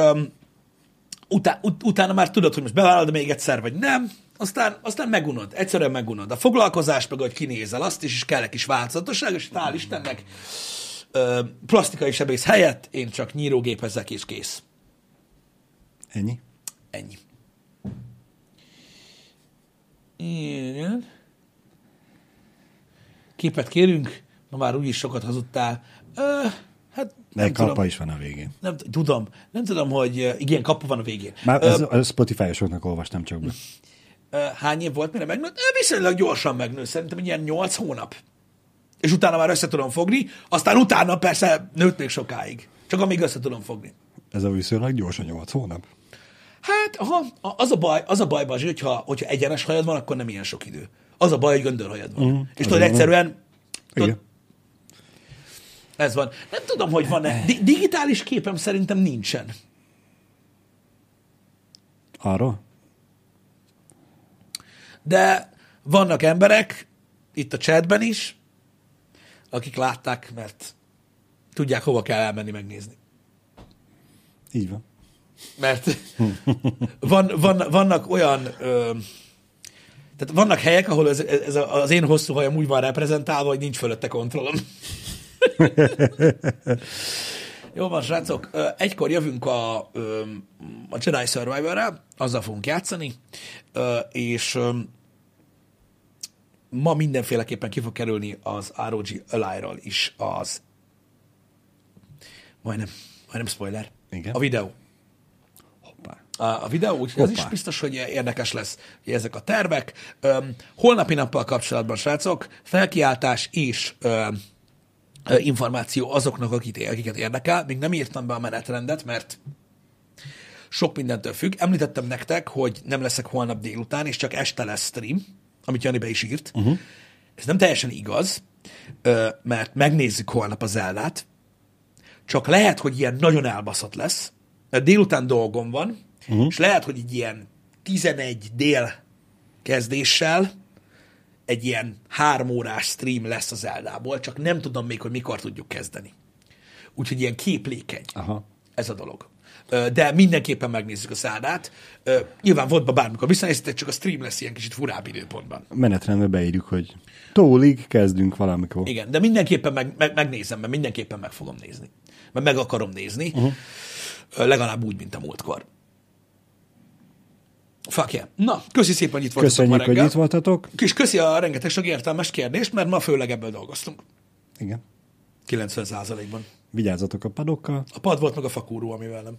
utá, ut, utána már tudod, hogy most bevállalod még egyszer, vagy nem, aztán, aztán megunod, egyszerűen megunod. A foglalkozás, meg hogy kinézel, azt is, és kell egy kis változatosság, és hál' Istennek ö, plastikai sebész helyett én csak nyírógépezek, és kész. Ennyi. Ennyi. Igen. Képet kérünk, ma már úgyis sokat hazudtál. Ö, hát De nem kapa tudom, is van a végén. nem tudom, nem tudom, hogy igen, kapu van a végén. Már ez, a Spotify-osoknak olvastam csak be. (laughs) hány év volt, mire megnőtt? Viszonylag gyorsan megnő, szerintem ilyen 8 hónap. És utána már össze tudom fogni, aztán utána persze nőtt még sokáig. Csak amíg össze tudom fogni. Ez a viszonylag gyors a 8 hónap. Hát, aha, a- az a baj, az a baj, Bazsi, hogyha, hogyha egyenes hajad van, akkor nem ilyen sok idő. Az a baj, hogy göndörhajad van. Mm, és tudod, egyszerűen, tudod. Ez van. Nem tudom, hogy van-e. Di- digitális képem szerintem nincsen. Arról? De vannak emberek, itt a chatben is, akik látták, mert tudják, hova kell elmenni megnézni. Így van. Mert van, van, vannak olyan, ö, tehát vannak helyek, ahol ez, ez az én hosszú hajam úgy van reprezentálva, hogy nincs fölötte kontrollom. (laughs) Jó van, srácok, egykor jövünk a, a Jedi Survivor-re, azzal fogunk játszani, és ma mindenféleképpen ki fog kerülni az ROG Ally-ról is az majdnem, majdnem spoiler. Igen. A videó Hoppá. a, videó, úgyhogy az is biztos, hogy érdekes lesz hogy ezek a tervek. Holnapi nappal kapcsolatban, srácok, felkiáltás és információ azoknak, akit, akiket érdekel. Még nem írtam be a menetrendet, mert sok mindentől függ. Említettem nektek, hogy nem leszek holnap délután, és csak este lesz stream, amit Jani be is írt. Uh-huh. Ez nem teljesen igaz, mert megnézzük holnap az Eldát, csak lehet, hogy ilyen nagyon elbaszott lesz, mert délután dolgom van, uh-huh. és lehet, hogy egy ilyen 11 dél kezdéssel egy ilyen három órás stream lesz az Eldából, csak nem tudom még, hogy mikor tudjuk kezdeni. Úgyhogy ilyen képlékeny Aha. ez a dolog. De mindenképpen megnézzük a szádát. Ö, Nyilván volt bármikor visszanéztek, csak a stream lesz ilyen kicsit furább időpontban. Menetrendbe beírjuk, hogy tólig kezdünk valamikor. Igen, de mindenképpen meg, meg, megnézem, mert mindenképpen meg fogom nézni. Mert meg akarom nézni. Uh-huh. Legalább úgy, mint a múltkor. Fuck yeah. Na, köszi szépen, hogy itt voltatok Köszönjük, ma hogy reggel. itt voltatok. És köszi a rengeteg sok értelmes kérdést, mert ma főleg ebből dolgoztunk. Igen. 90%-ban. Vigyázzatok a padokkal. A pad volt meg a fakúró, amivel nem.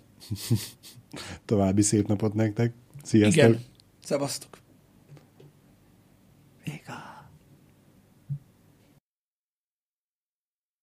(laughs) További szép napot nektek. Sziasztok! Igen. Szevasztok.